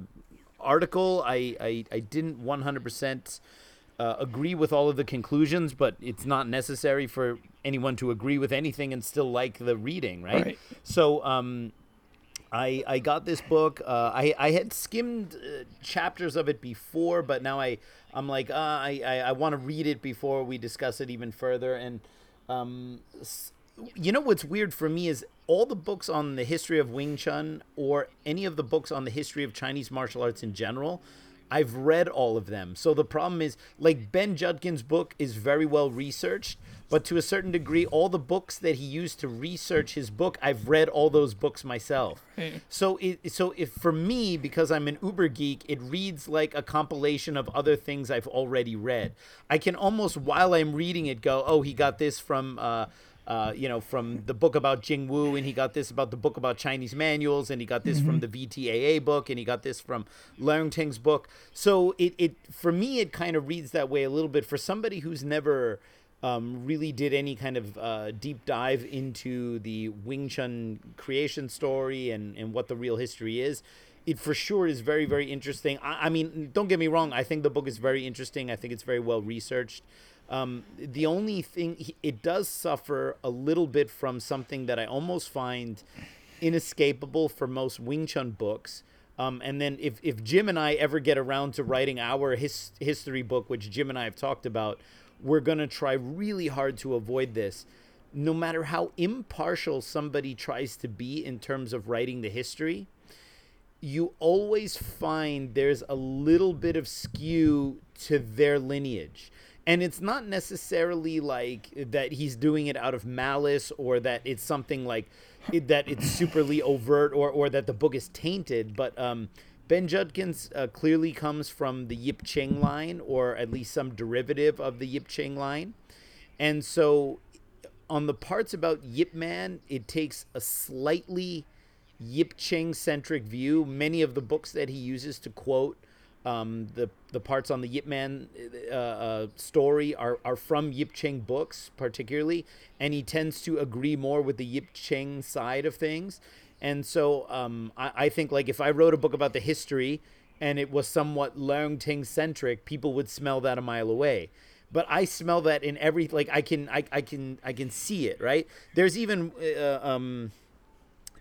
article. I, I, I didn't 100% uh, agree with all of the conclusions, but it's not necessary for anyone to agree with anything and still like the reading, right? Right. So, um, I, I got this book. Uh, I, I had skimmed uh, chapters of it before, but now I I'm like uh, I I, I want to read it before we discuss it even further. And um, you know what's weird for me is all the books on the history of Wing Chun or any of the books on the history of Chinese martial arts in general. I've read all of them. So the problem is, like Ben Judkins' book is very well researched, but to a certain degree, all the books that he used to research his book, I've read all those books myself. So it so if for me, because I'm an uber geek, it reads like a compilation of other things I've already read. I can almost while I'm reading it go, oh, he got this from. Uh, uh, you know, from the book about Jing Wu, and he got this about the book about Chinese manuals, and he got this from the VTAA book, and he got this from Leung Ting's book. So it, it for me, it kind of reads that way a little bit. For somebody who's never um, really did any kind of uh, deep dive into the Wing Chun creation story and, and what the real history is, it for sure is very, very interesting. I, I mean, don't get me wrong, I think the book is very interesting. I think it's very well researched. Um, the only thing, it does suffer a little bit from something that I almost find inescapable for most Wing Chun books. Um, and then if, if Jim and I ever get around to writing our his, history book, which Jim and I have talked about, we're going to try really hard to avoid this. No matter how impartial somebody tries to be in terms of writing the history, you always find there's a little bit of skew to their lineage. And it's not necessarily like that he's doing it out of malice or that it's something like it, that it's superly overt or, or that the book is tainted. But um, Ben Judkins uh, clearly comes from the Yip Ching line or at least some derivative of the Yip Ching line. And so on the parts about Yip Man, it takes a slightly Yip Ching centric view. Many of the books that he uses to quote um, the the parts on the Yip Man uh, uh, story are, are from Yip Ching books, particularly, and he tends to agree more with the Yip Ching side of things. And so um, I, I think like if I wrote a book about the history and it was somewhat Leung Ting centric, people would smell that a mile away. but I smell that in every like I can I, I can I can see it right. There's even uh, um,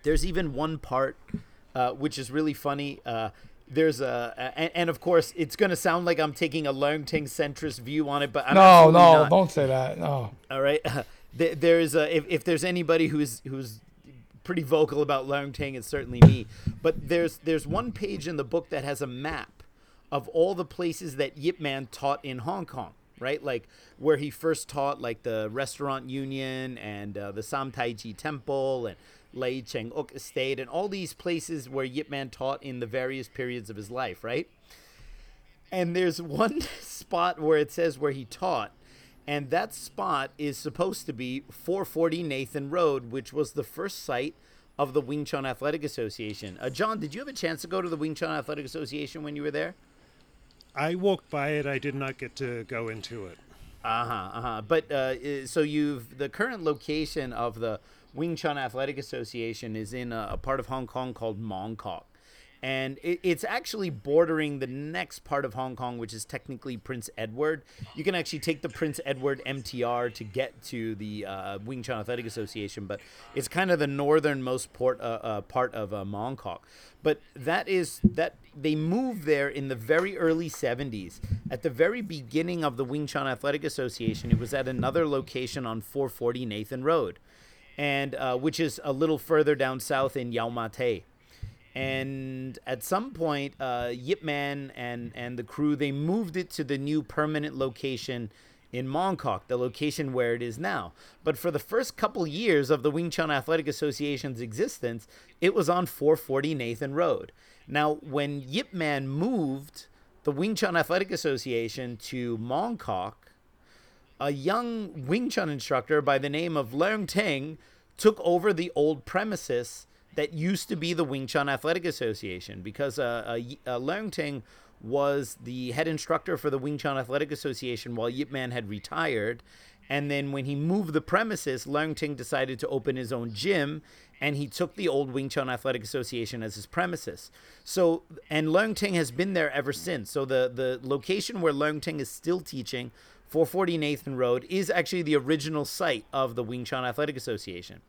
there's even one part uh, which is really funny. There's a and, and of course it's going to sound like I'm taking a Leung Ting centrist view on it, but I'm no, no, not. don't say that. No. All right, There- there's a, if if there's anybody who's who's pretty vocal about Leung Ting, it's certainly me. But there's there's one page in the book that has a map of all the places that Yip Man taught in Hong Kong, right? Like where he first taught, like the Restaurant Union and uh, the Sam Tai Tsz Temple and Lei Cheng Uk Estate and all these places where Yip Man taught in the various periods of his life, right? And there's one spot where it says where he taught, and that spot is supposed to be 440 Nathan Road, which was the first site of the Wing Chun Athletic Association. Uh, John, did you have a chance to go to the Wing Chun Athletic Association when you were there? I walked by it. I did not get to go into it. Uh huh. Uh huh. But uh, so you've the current location of the Wing Chun Athletic Association is in a, a part of Hong Kong called Mong Kok. And it, it's actually bordering the next part of Hong Kong, which is technically Prince Edward. You can actually take the Prince Edward MTR to get to the uh, Wing Chun Athletic Association, but it's kind of the northernmost port, uh, uh, part of uh, Mong Kok. But that is that they moved there in the very early 70s. At the very beginning of the Wing Chun Athletic Association, it was at another location on 440 Nathan Road, and uh, which is a little further down south in Yau Ma Tei. And at some point, uh, Yip Man and, and the crew they moved it to the new permanent location in Mongkok, the location where it is now. But for the first couple years of the Wing Chun Athletic Association's existence, it was on 440 Nathan Road. Now, when Yip Man moved the Wing Chun Athletic Association to Mongkok, a young Wing Chun instructor by the name of Leung Ting took over the old premises that used to be the Wing Chun Athletic Association because uh, uh, uh, Leung Ting was the head instructor for the Wing Chun Athletic Association while Yip Man had retired. And then when he moved the premises, Leung Ting decided to open his own gym and he took the old Wing Chun Athletic Association as his premises. So, and Leung Ting has been there ever since. So the, the location where Leung Ting is still teaching 440 Nathan Road is actually the original site of the Wing Chun Athletic Association.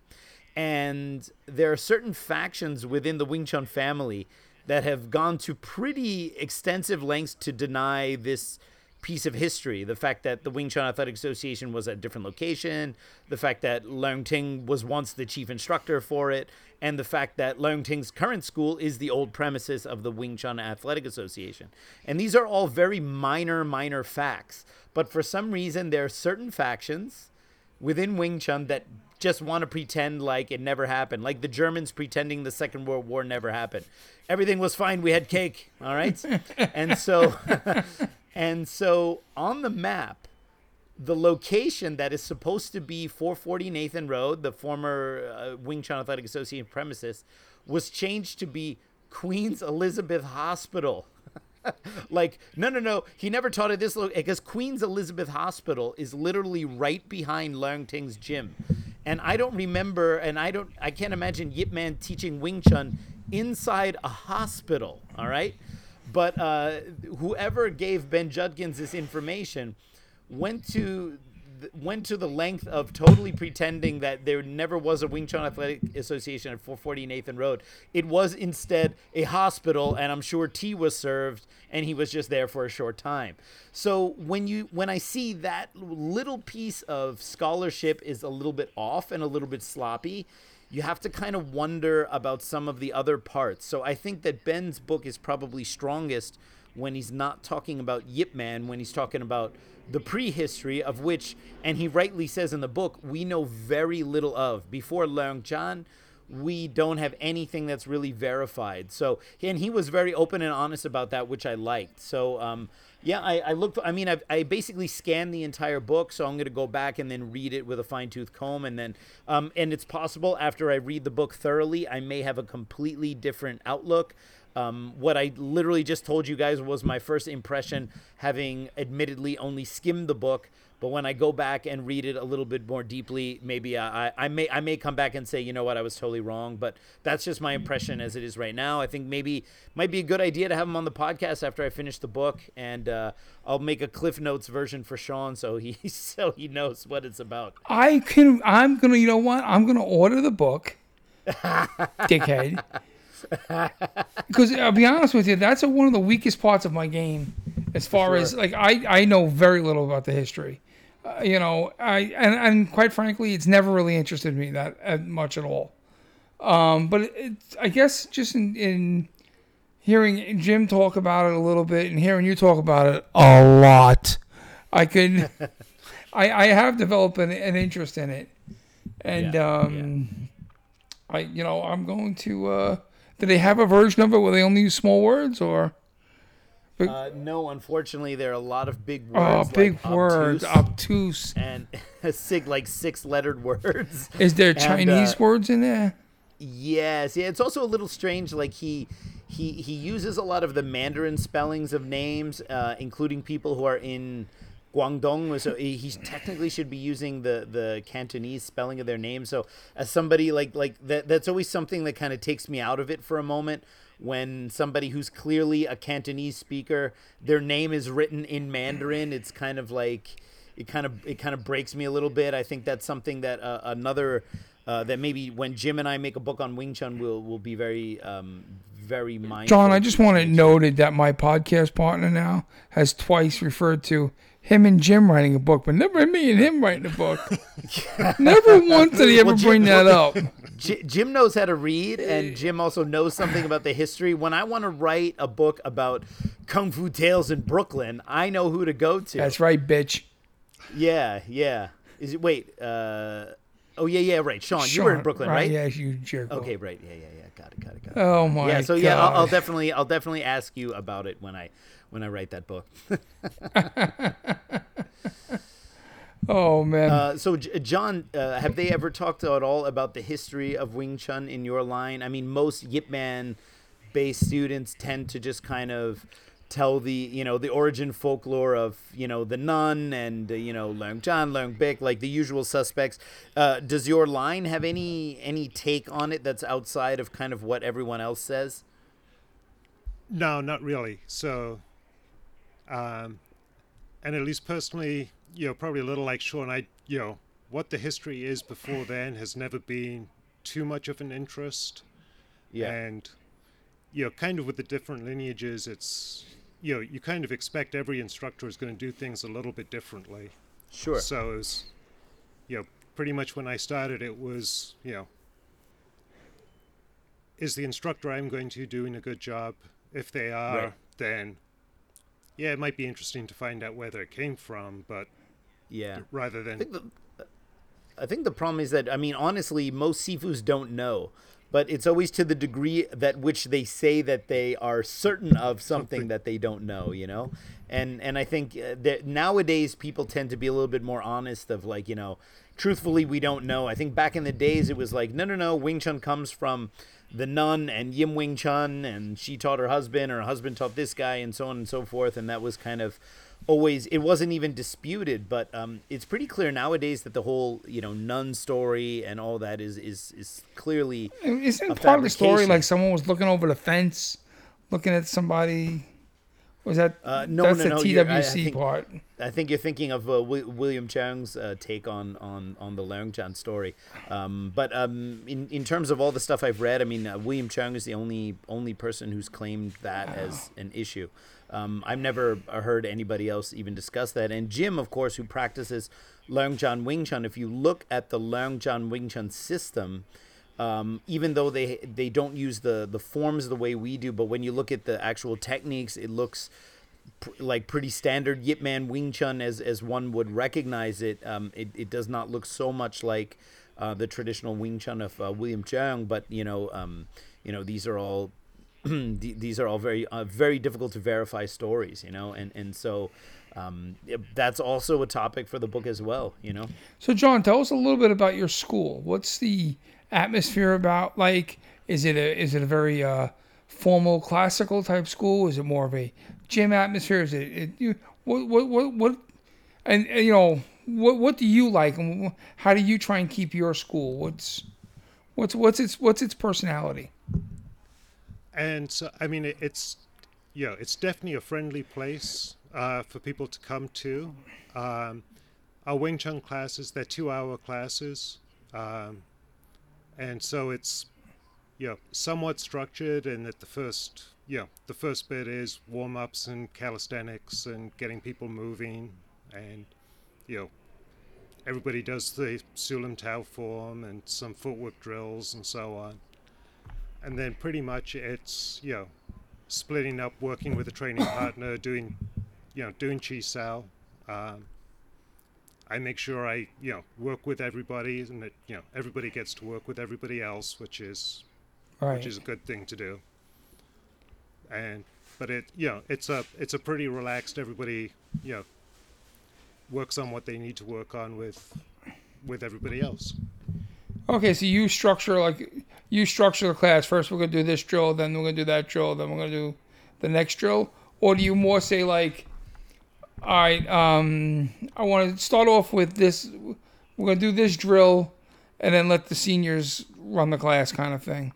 And there are certain factions within the Wing Chun family that have gone to pretty extensive lengths to deny this piece of history. The fact that the Wing Chun Athletic Association was at a different location, the fact that Leung Ting was once the chief instructor for it, and the fact that Leung Ting's current school is the old premises of the Wing Chun Athletic Association. And these are all very minor, minor facts. But for some reason, there are certain factions within Wing Chun that just want to pretend like it never happened, like the Germans pretending the Second World War never happened. Everything was fine. We had cake, all right. and so, and so on the map, the location that is supposed to be 440 Nathan Road, the former uh, Wing Chun Athletic Association premises, was changed to be Queen's Elizabeth Hospital. like no no no he never taught at this location because queen's elizabeth hospital is literally right behind leung ting's gym and i don't remember and i don't i can't imagine yip man teaching wing chun inside a hospital all right but uh, whoever gave ben judkins this information went to went to the length of totally pretending that there never was a Wing Chun Athletic Association at 440 Nathan Road. It was instead a hospital, and I'm sure tea was served, and he was just there for a short time. So when you when I see that little piece of scholarship is a little bit off and a little bit sloppy, you have to kind of wonder about some of the other parts. So I think that Ben's book is probably strongest when he's not talking about Yip Man, when he's talking about the prehistory of which, and he rightly says in the book, we know very little of. Before Leung Jan, we don't have anything that's really verified. So, and he was very open and honest about that, which I liked. So, um, yeah, I, I looked. I mean, I've, I basically scanned the entire book, so I'm going to go back and then read it with a fine tooth comb, and then, um, and it's possible after I read the book thoroughly, I may have a completely different outlook. Um, what I literally just told you guys was my first impression, having admittedly only skimmed the book. But when I go back and read it a little bit more deeply, maybe I, I may I may come back and say, you know what, I was totally wrong. But that's just my impression as it is right now. I think maybe might be a good idea to have him on the podcast after I finish the book, and uh, I'll make a Cliff Notes version for Sean so he so he knows what it's about. I can. I'm gonna. You know what? I'm gonna order the book, dickhead. Because I'll be honest with you, that's a, one of the weakest parts of my game, as far as like I I know very little about the history. Uh, you know, I and, and quite frankly, it's never really interested me that uh, much at all. Um, but it, I guess just in, in hearing Jim talk about it a little bit and hearing you talk about it a lot, I could I I have developed an, an interest in it, and Yeah, um, I you know I'm going to. Uh, do they have a version of it where they only use small words or? Uh, no, unfortunately, there are a lot of big words. Oh, words. big like words, obtuse obtuse. and sig like six lettered words. Is there And, Chinese uh, words in there? Yes, yeah. It's also a little strange. Like he he he uses a lot of the Mandarin spellings of names, uh, including people who are in Guangdong. So he he technically should be using the the Cantonese spelling of their name. So as somebody like like that, that's always something that kind of takes me out of it for a moment. When somebody who's clearly a Cantonese speaker, their name is written in Mandarin, it's kind of like it kind of it kind of breaks me a little bit. I think that's something that uh, another uh, that maybe when Jim and I make a book on Wing Chun, will will be very um, very mindful. John, I just want it noted that my podcast partner now has twice referred to him and Jim writing a book, but never me and him writing a book. never once did he ever Well, Jim- bring that up. Jim knows how to read, and Jim also knows something about the history. When I want to write a book about kung fu tales in Brooklyn, I know who to go to. That's right, bitch. Yeah, yeah. Is it wait? Uh, oh yeah, yeah. Right, Sean, you were in Brooklyn, right? Yeah, you jerk. Okay, right. Yeah, yeah, yeah. Got it, got it, got it. Oh my yeah. So god. yeah, I'll, I'll definitely, I'll definitely ask you about it when I when I write that book. oh man. Uh, so, J- John, uh, have they ever talked at all about the history of Wing Chun in your line? I mean, most Yip Man based students tend to just kind of tell the you know the origin folklore of you know the nun and uh, you know Leung Jan, Leung Bik, like the usual suspects. Uh, does your line have any any take on it that's outside of kind of what everyone else says? No, not really. So, um, and at least personally, you know, probably a little like Sean, I, you know, what the history is before then has never been too much of an interest. Yeah. And, you know, kind of with the different lineages, it's, you know, you kind of expect every instructor is going to do things a little bit differently. sure. So, it was, you know, pretty much when I started, it was, you know, is the instructor I'm going to doing a good job? If they are, Right. then yeah, it might be interesting to find out where it came from, but yeah. rather I than think the I think the problem is that I mean honestly most sifus don't know, but it's always to the degree that which they say that they are certain of something that they don't know, you know. And and I think uh, that nowadays people tend to be a little bit more honest of like you know, truthfully we don't know. I think back in the days it was like no no no Wing Chun comes from the nun and Yim Wing Chun and she taught her husband or her husband taught this guy and so on and so forth and that was kind of always it wasn't even disputed but um, it's pretty clear nowadays that the whole you know nun story and all that is is is clearly Isn't a part of the story like someone was looking over the fence, looking at somebody? Was that Uh, no, that's no, the no, you're- I- I TWC think- part? I think you're thinking of uh, Wi- William Cheung's uh, take on on on the Leung Jan story. Um, but um, in in terms of all the stuff I've read, I mean, uh, William Cheung is the only only person who's claimed that as an issue. Um, I've never uh, heard anybody else even discuss that. And Jim, of course, who practices Leung Wing Chun, if you look at the Leung Wing Chun system, um, even though they they don't use the the forms the way we do, but when you look at the actual techniques, it looks pr- like pretty standard Yip Man Wing Chun as as one would recognize it. Um, it it does not look so much like uh, the traditional Wing Chun of uh, William Cheung, but you know, um, you know, these are all these are all very uh, very difficult to verify stories, you know, and and so. Um, that's also a topic for the book as well, you know. So, John, tell us a little bit about your school. What's the atmosphere about? Like, is it a is it a very uh, formal classical type school? Is it more of a gym atmosphere? Is it, it you, what, what, what, what, and, and, you know, what, what do you like and how do you try and keep your school? What's, what's, what's its, what's its personality? And so, I mean, it, it's, you know, it's definitely a friendly place uh, for people to come to. Um, our Wing Chun classes, they're two hour classes. Um, and so it's, you know, somewhat structured and that the first, you know, the first bit is warm ups and calisthenics and getting people moving. And, you know, everybody does the Siu Lim Tau form and some footwork drills and so on. And then pretty much it's, you know, splitting up, working with a training partner, doing, you know, doing Chi Sao. Um, I make sure I, you know, work with everybody, and that you know everybody gets to work with everybody else, which is, Right. which is a good thing to do. And but it, you know, it's a it's a pretty relaxed. Everybody, you know, works on what they need to work on with with everybody else. Okay, so you structure like you structure the class. First, we're gonna do this drill, then we're gonna do that drill, then we're gonna do the next drill, or do you more say like, all right, um, I want to start off with this. We're gonna do this drill, and then let the seniors run the class, kind of thing.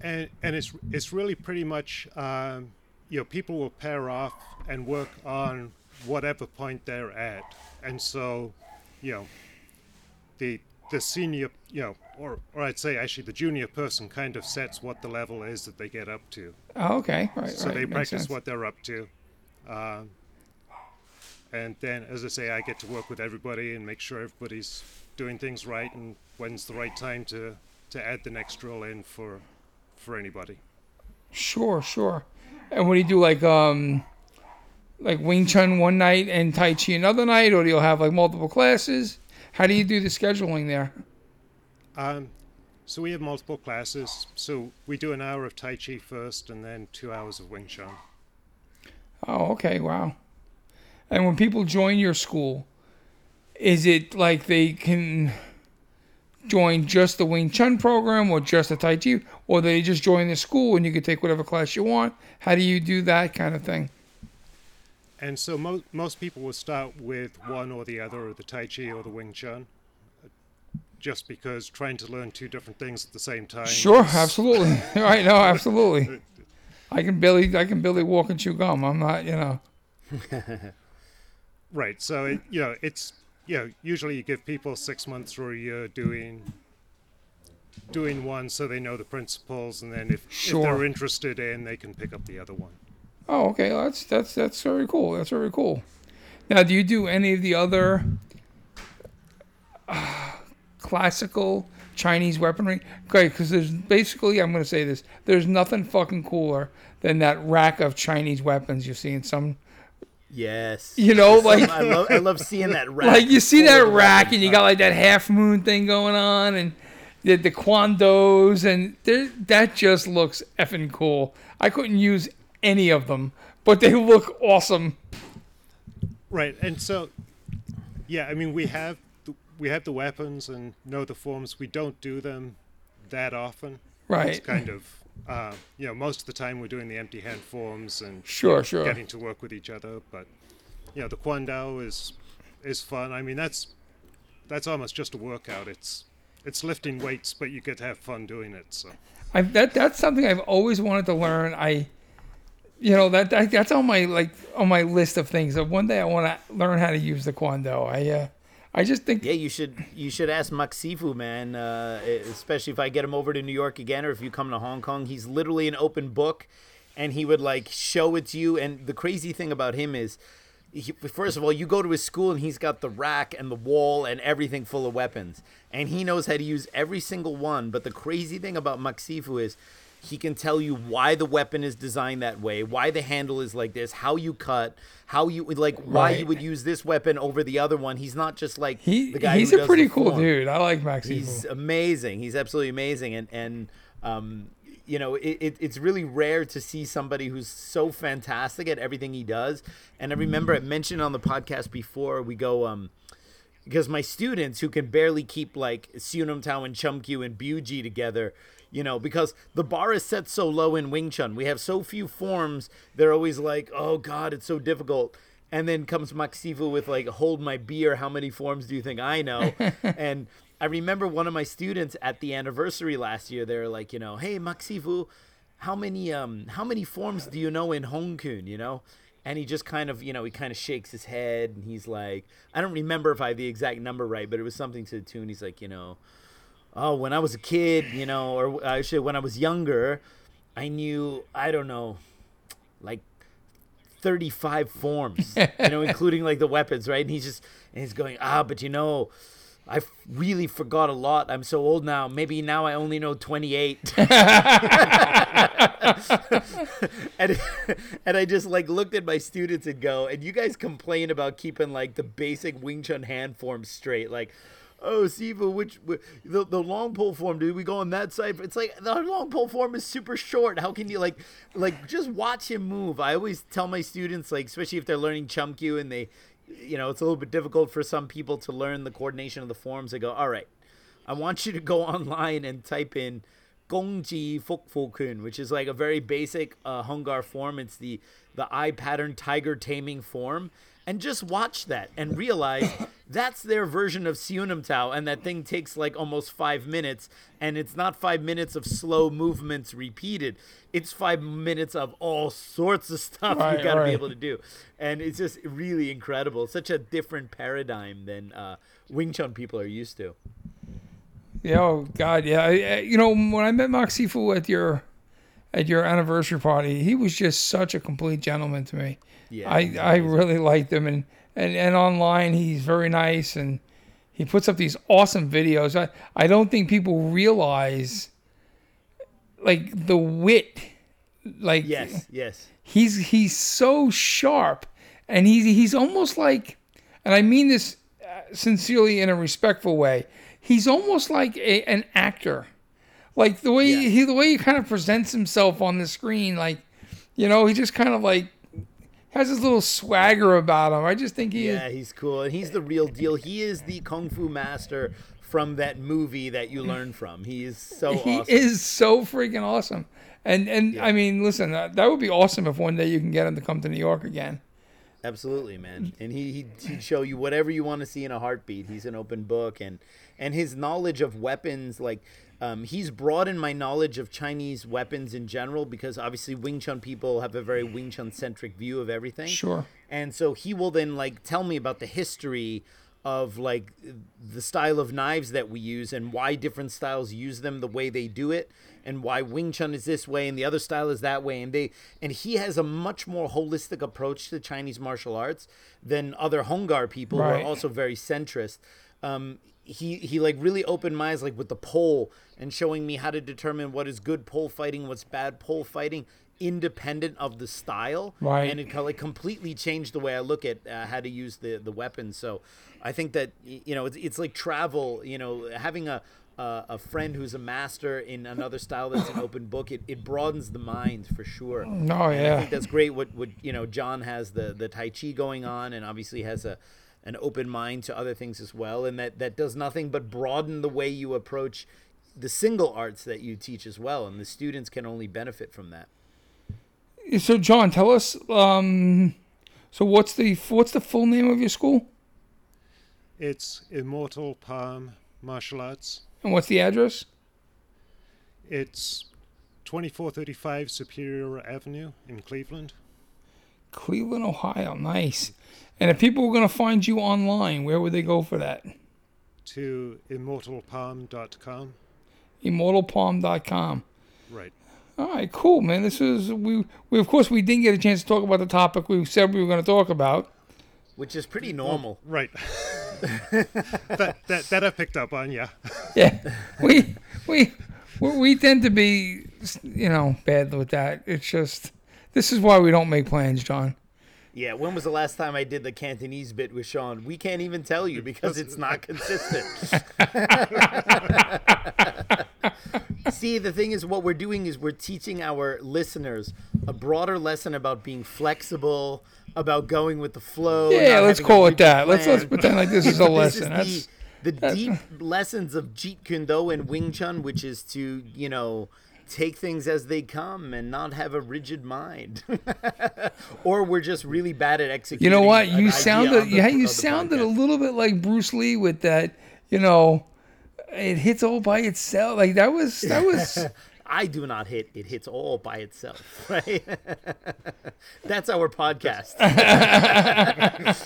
and and it's it's really pretty much um, you know people will pair off and work on whatever point they're at, and so you know the the senior you know or or I'd say actually the junior person kind of sets what the level is that they get up to, Oh, okay, right, so right, they makes practice sense. what they're up to. Um, and then, as I say, I get to work with everybody and make sure everybody's doing things right, and when's the right time to, to add the next drill in for for anybody. Sure, sure. And what do you do like um like Wing Chun one night and Tai Chi another night, or do you have like multiple classes? How do you do the scheduling there? Um, so we have multiple classes. So we do an hour of Tai Chi first, and then two hours of Wing Chun. Oh, okay, wow. And when people join your school, is it like they can join just the Wing Chun program or just the Tai Chi, or they just join the school and you can take whatever class you want? How do you do that kind of thing? And so mo- most people will start with one or the other, or the Tai Chi or the Wing Chun, just because trying to learn two different things at the same time. Sure, is- absolutely. right, no, absolutely. I can barely, I can barely walk and chew gum. I'm not, you know. Right. So it, you know, it's you know, usually you give people six months or a year doing doing one, so they know the principles, and then if, if they're interested in, they can pick up the other one. Oh, okay. Well, that's that's that's very cool. That's very cool. Now, do you do any of the other uh, classical Chinese weaponry? Okay, because there's basically, I'm going to say this: there's nothing fucking cooler than that rack of Chinese weapons you see in some. Yes. You know, like I love I love seeing that rack. like you see that rack and you got like that half moon thing going on and the the quandos and that just looks effing cool. I couldn't use any of them, but they look awesome. Right, and so, yeah, I mean, we have the, we have the weapons and know the forms. We don't do them that often. Right. It's kind of, uh, you know, most of the time we're doing the empty hand forms and Sure, sure. getting to work with each other. But, you know, the Kwandao is is fun. I mean, that's that's almost just a workout. It's it's lifting weights, but you get to have fun doing it. So. I that that's something I've always wanted to learn. I you know that, that that's on my like on my list of things. Of one day I want to learn how to use the Kwando. I uh I just think Yeah, you should you should ask Maxifu, man. Uh, especially if I get him over to New York again, or if you come to Hong Kong, he's literally an open book, and he would like show it to you. And the crazy thing about him is, he, first of all, you go to his school and he's got the rack and the wall and everything full of weapons, and he knows how to use every single one. But the crazy thing about Maxifu is. He can tell you why the weapon is designed that way, why the handle is like this, how you cut, how you like, why you would use this weapon over the other one. He's not just like he the guy he's a pretty cool form. dude. I like Max He's Evil. amazing. He's absolutely amazing, and and um, you know, it, it, it's really rare to see somebody who's so fantastic at everything he does. And I remember I mentioned on the podcast before we go, um, because my students who can barely keep like Siu Nim Tau and Chum Kiu and Biu Jee together, you know, because the bar is set so low in Wing Chun. We have so few forms. They're always like, oh God, it's so difficult. And then comes Maxifu with like, hold my beer. How many forms do you think I know? and I remember one of my students at the anniversary last year. They were like, you know, hey Maxifu, how many um how many forms do you know in Hung Kuen? You know, and he just kind of you know he kind of shakes his head and he's like, I don't remember if I have the exact number right, but it was something to the tune. He's like, you know, oh when I was a kid, you know, or actually when I was younger, I knew I don't know, like 35 forms, you know, including like the weapons, right? And he's just, and he's going, ah, but you know, I really forgot a lot. I'm so old now. Maybe now I only know 28. and, and I just like looked at my students and go, and you guys complain about keeping like the basic Wing Chun hand form straight. Like, oh, Sifu, which the, the long pole form, dude, we go on that side. It's like the long pole form is super short. How can you like, like just watch him move? I always tell my students, like, especially if they're learning Chum Kiu and they, you know, it's a little bit difficult for some people to learn the coordination of the forms. I go, all right, I want you to go online and type in Gung Gee Fook Fu Kuen, which is like a very basic uh, Hung Gar form. It's the the eye pattern tiger taming form. And just watch that and realize that's their version of Siu Nim Tau, and that thing takes like almost five minutes, and it's not five minutes of slow movements repeated. It's five minutes of all sorts of stuff Right, you got to right. be able to do, and it's just really incredible. Such a different paradigm than uh, Wing Chun people are used to. Yeah, oh God, yeah. You know, when I met Maxifu at your at your anniversary party, he was just such a complete gentleman to me. Yeah, I I really liked him, and and and online he's very nice, and he puts up these awesome videos. I I don't think people realize like the wit, like Yes, yes. he's he's so sharp and he's he's almost like and i mean this uh, sincerely in a respectful way he's almost like a, an actor like the way Yeah. he the way he kind of presents himself on the screen like you know he just kind of like has this little swagger about him i just think he Yeah, he's cool, and he's the real deal. He is the kung fu master from that movie that you learn from. He is so he awesome. is so freaking awesome and and i mean listen that, that would be awesome if one day you can get him to come to new york again Absolutely, man. And he he'd, he'd show you whatever you want to see in a heartbeat. He's an open book, and and his knowledge of weapons, like um, he's broadened my knowledge of Chinese weapons in general because obviously Wing Chun people have a very Wing Chun centric view of everything. Sure. And so he will then like tell me about the history of like the style of knives that we use and why different styles use them the way they do it and why Wing Chun is this way and the other style is that way and they and he has a much more holistic approach to Chinese martial arts than other Hung Gar people who are also very centrist. Um, he he like really opened my eyes like with the pole and showing me how to determine what is good pole fighting, what's bad pole fighting, independent of the style. Right. And it kind of like completely changed the way I look at uh, how to use the the weapons. So I think that you know it's it's like travel. You know, having a a, a friend who's a master in another style that's an open book, it, it broadens the mind for sure. Oh, And I yeah. think that's great. What what you know, John has the the Tai Chi going on, and obviously has a an open mind to other things as well, and that that does nothing but broaden the way you approach the single arts that you teach as well, and the students can only benefit from that. So, John, tell us. Um, so, what's the what's the full name of your school, It's Immortal Palm Martial Arts. and what's the address? It's 2435 Superior Avenue in Cleveland. Cleveland, Ohio. Nice. And if people were going to find you online, where would they go for that? To immortalpalm.com. Immortalpalm.com. Right. All right, cool, man. This is we we of course we didn't get a chance to talk about the topic we said we were going to talk about. Which is pretty normal. Right. that, that that I picked up on, yeah. Yeah, we we we we tend to be you know bad with that. It's just this is why we don't make plans, John. Yeah, when was the last time I did the Cantonese bit with Sean? We can't even tell you because it's not consistent. See, the thing is, what we're doing is we're teaching our listeners a broader lesson about being flexible, about going with the flow. Yeah, let's call it that. Let's let's pretend like this is a This lesson. is That's the, the deep lessons of Jeet Kune Do and Wing Chun, which is to you know take things as they come and not have a rigid mind, or we're just really bad at executing. you know what? You sounded the- yeah, you sounded a little bit like Bruce Lee with that. You know, it hits all by itself. Like that was that was. I do not hit; it hits all by itself. Right? That's our podcast.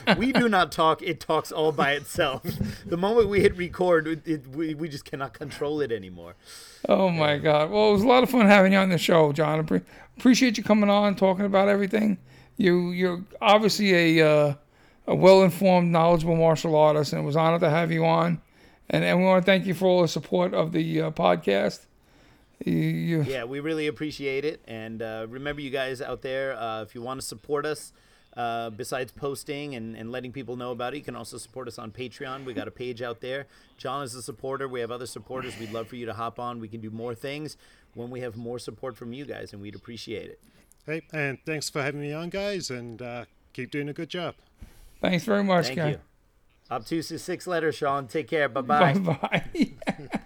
we do not talk; it talks all by itself. The moment we hit record, it, it, we we just cannot control it anymore. Oh my God! Well, it was a lot of fun having you on the show, John. Appre- appreciate you coming on, talking about everything. You you're obviously a uh, a well informed, knowledgeable martial artist, and it was honored to have you on. And and we want to thank you for all the support of the uh, podcast. You, you, Yeah, we really appreciate it. And uh, remember, you guys out there, uh, if you want to support us, uh, besides posting and, and letting people know about it, you can also support us on Patreon. We got a page out there. John is a supporter. We have other supporters. We'd love for you to hop on. We can do more things when we have more support from you guys, and we'd appreciate it. Hey, and thanks for having me on, guys, and uh, keep doing a good job. thanks very much, Thank guy. you. Obtuse is six letters, Sean. Take care. Bye-bye. Bye bye.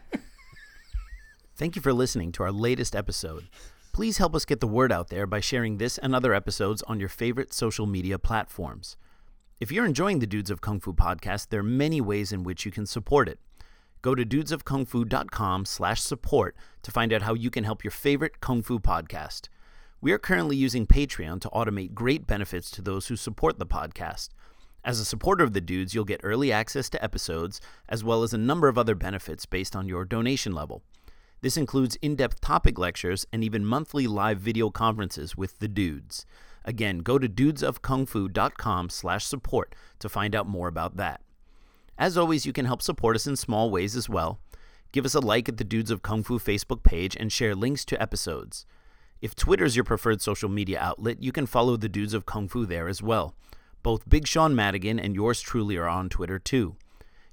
Thank you for listening to our latest episode. Please help us get the word out there by sharing this and other episodes on your favorite social media platforms. If you're enjoying the Dudes of Kung Fu podcast, there are many ways in which you can support it. Go to dudesofkungfu.com slash support to find out how you can help your favorite Kung Fu podcast. We are currently using Patreon to automate great benefits to those who support the podcast. As a supporter of the Dudes, you'll get early access to episodes, as well as a number of other benefits based on your donation level. This includes in depth topic lectures and even monthly live video conferences with the dudes. Again, go to dudesofkungfu.com slash support to find out more about that. As always, you can help support us in small ways as well. Give us a like at the Dudes of Kung Fu Facebook page and share links to episodes. If Twitter is your preferred social media outlet, you can follow the Dudes of Kung Fu there as well. Both Big Sean Madigan and yours truly are on Twitter too.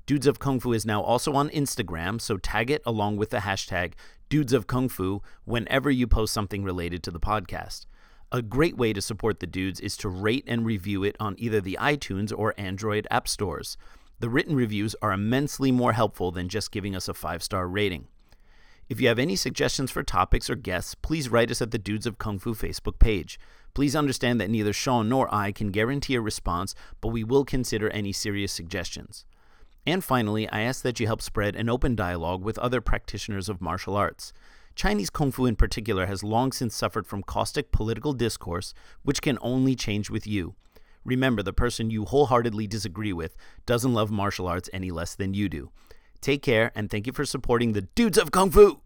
Dudes of Kung Fu is now also on Instagram, so tag it along with the hashtag Dudes of Kung Fu whenever you post something related to the podcast. A great way to support the dudes is to rate and review it on either the iTunes or Android app stores. The written reviews are immensely more helpful than just giving us a five star rating. If you have any suggestions for topics or guests, please write us at the Dudes of Kung Fu Facebook page. Please understand that neither Sean nor I can guarantee a response, but we will consider any serious suggestions. And finally, I ask that you help spread an open dialogue with other practitioners of martial arts. Chinese Kung Fu in particular has long since suffered from caustic political discourse, which can only change with you. Remember, the person you wholeheartedly disagree with doesn't love martial arts any less than you do. Take care, and thank you for supporting the Dudes of Kung Fu!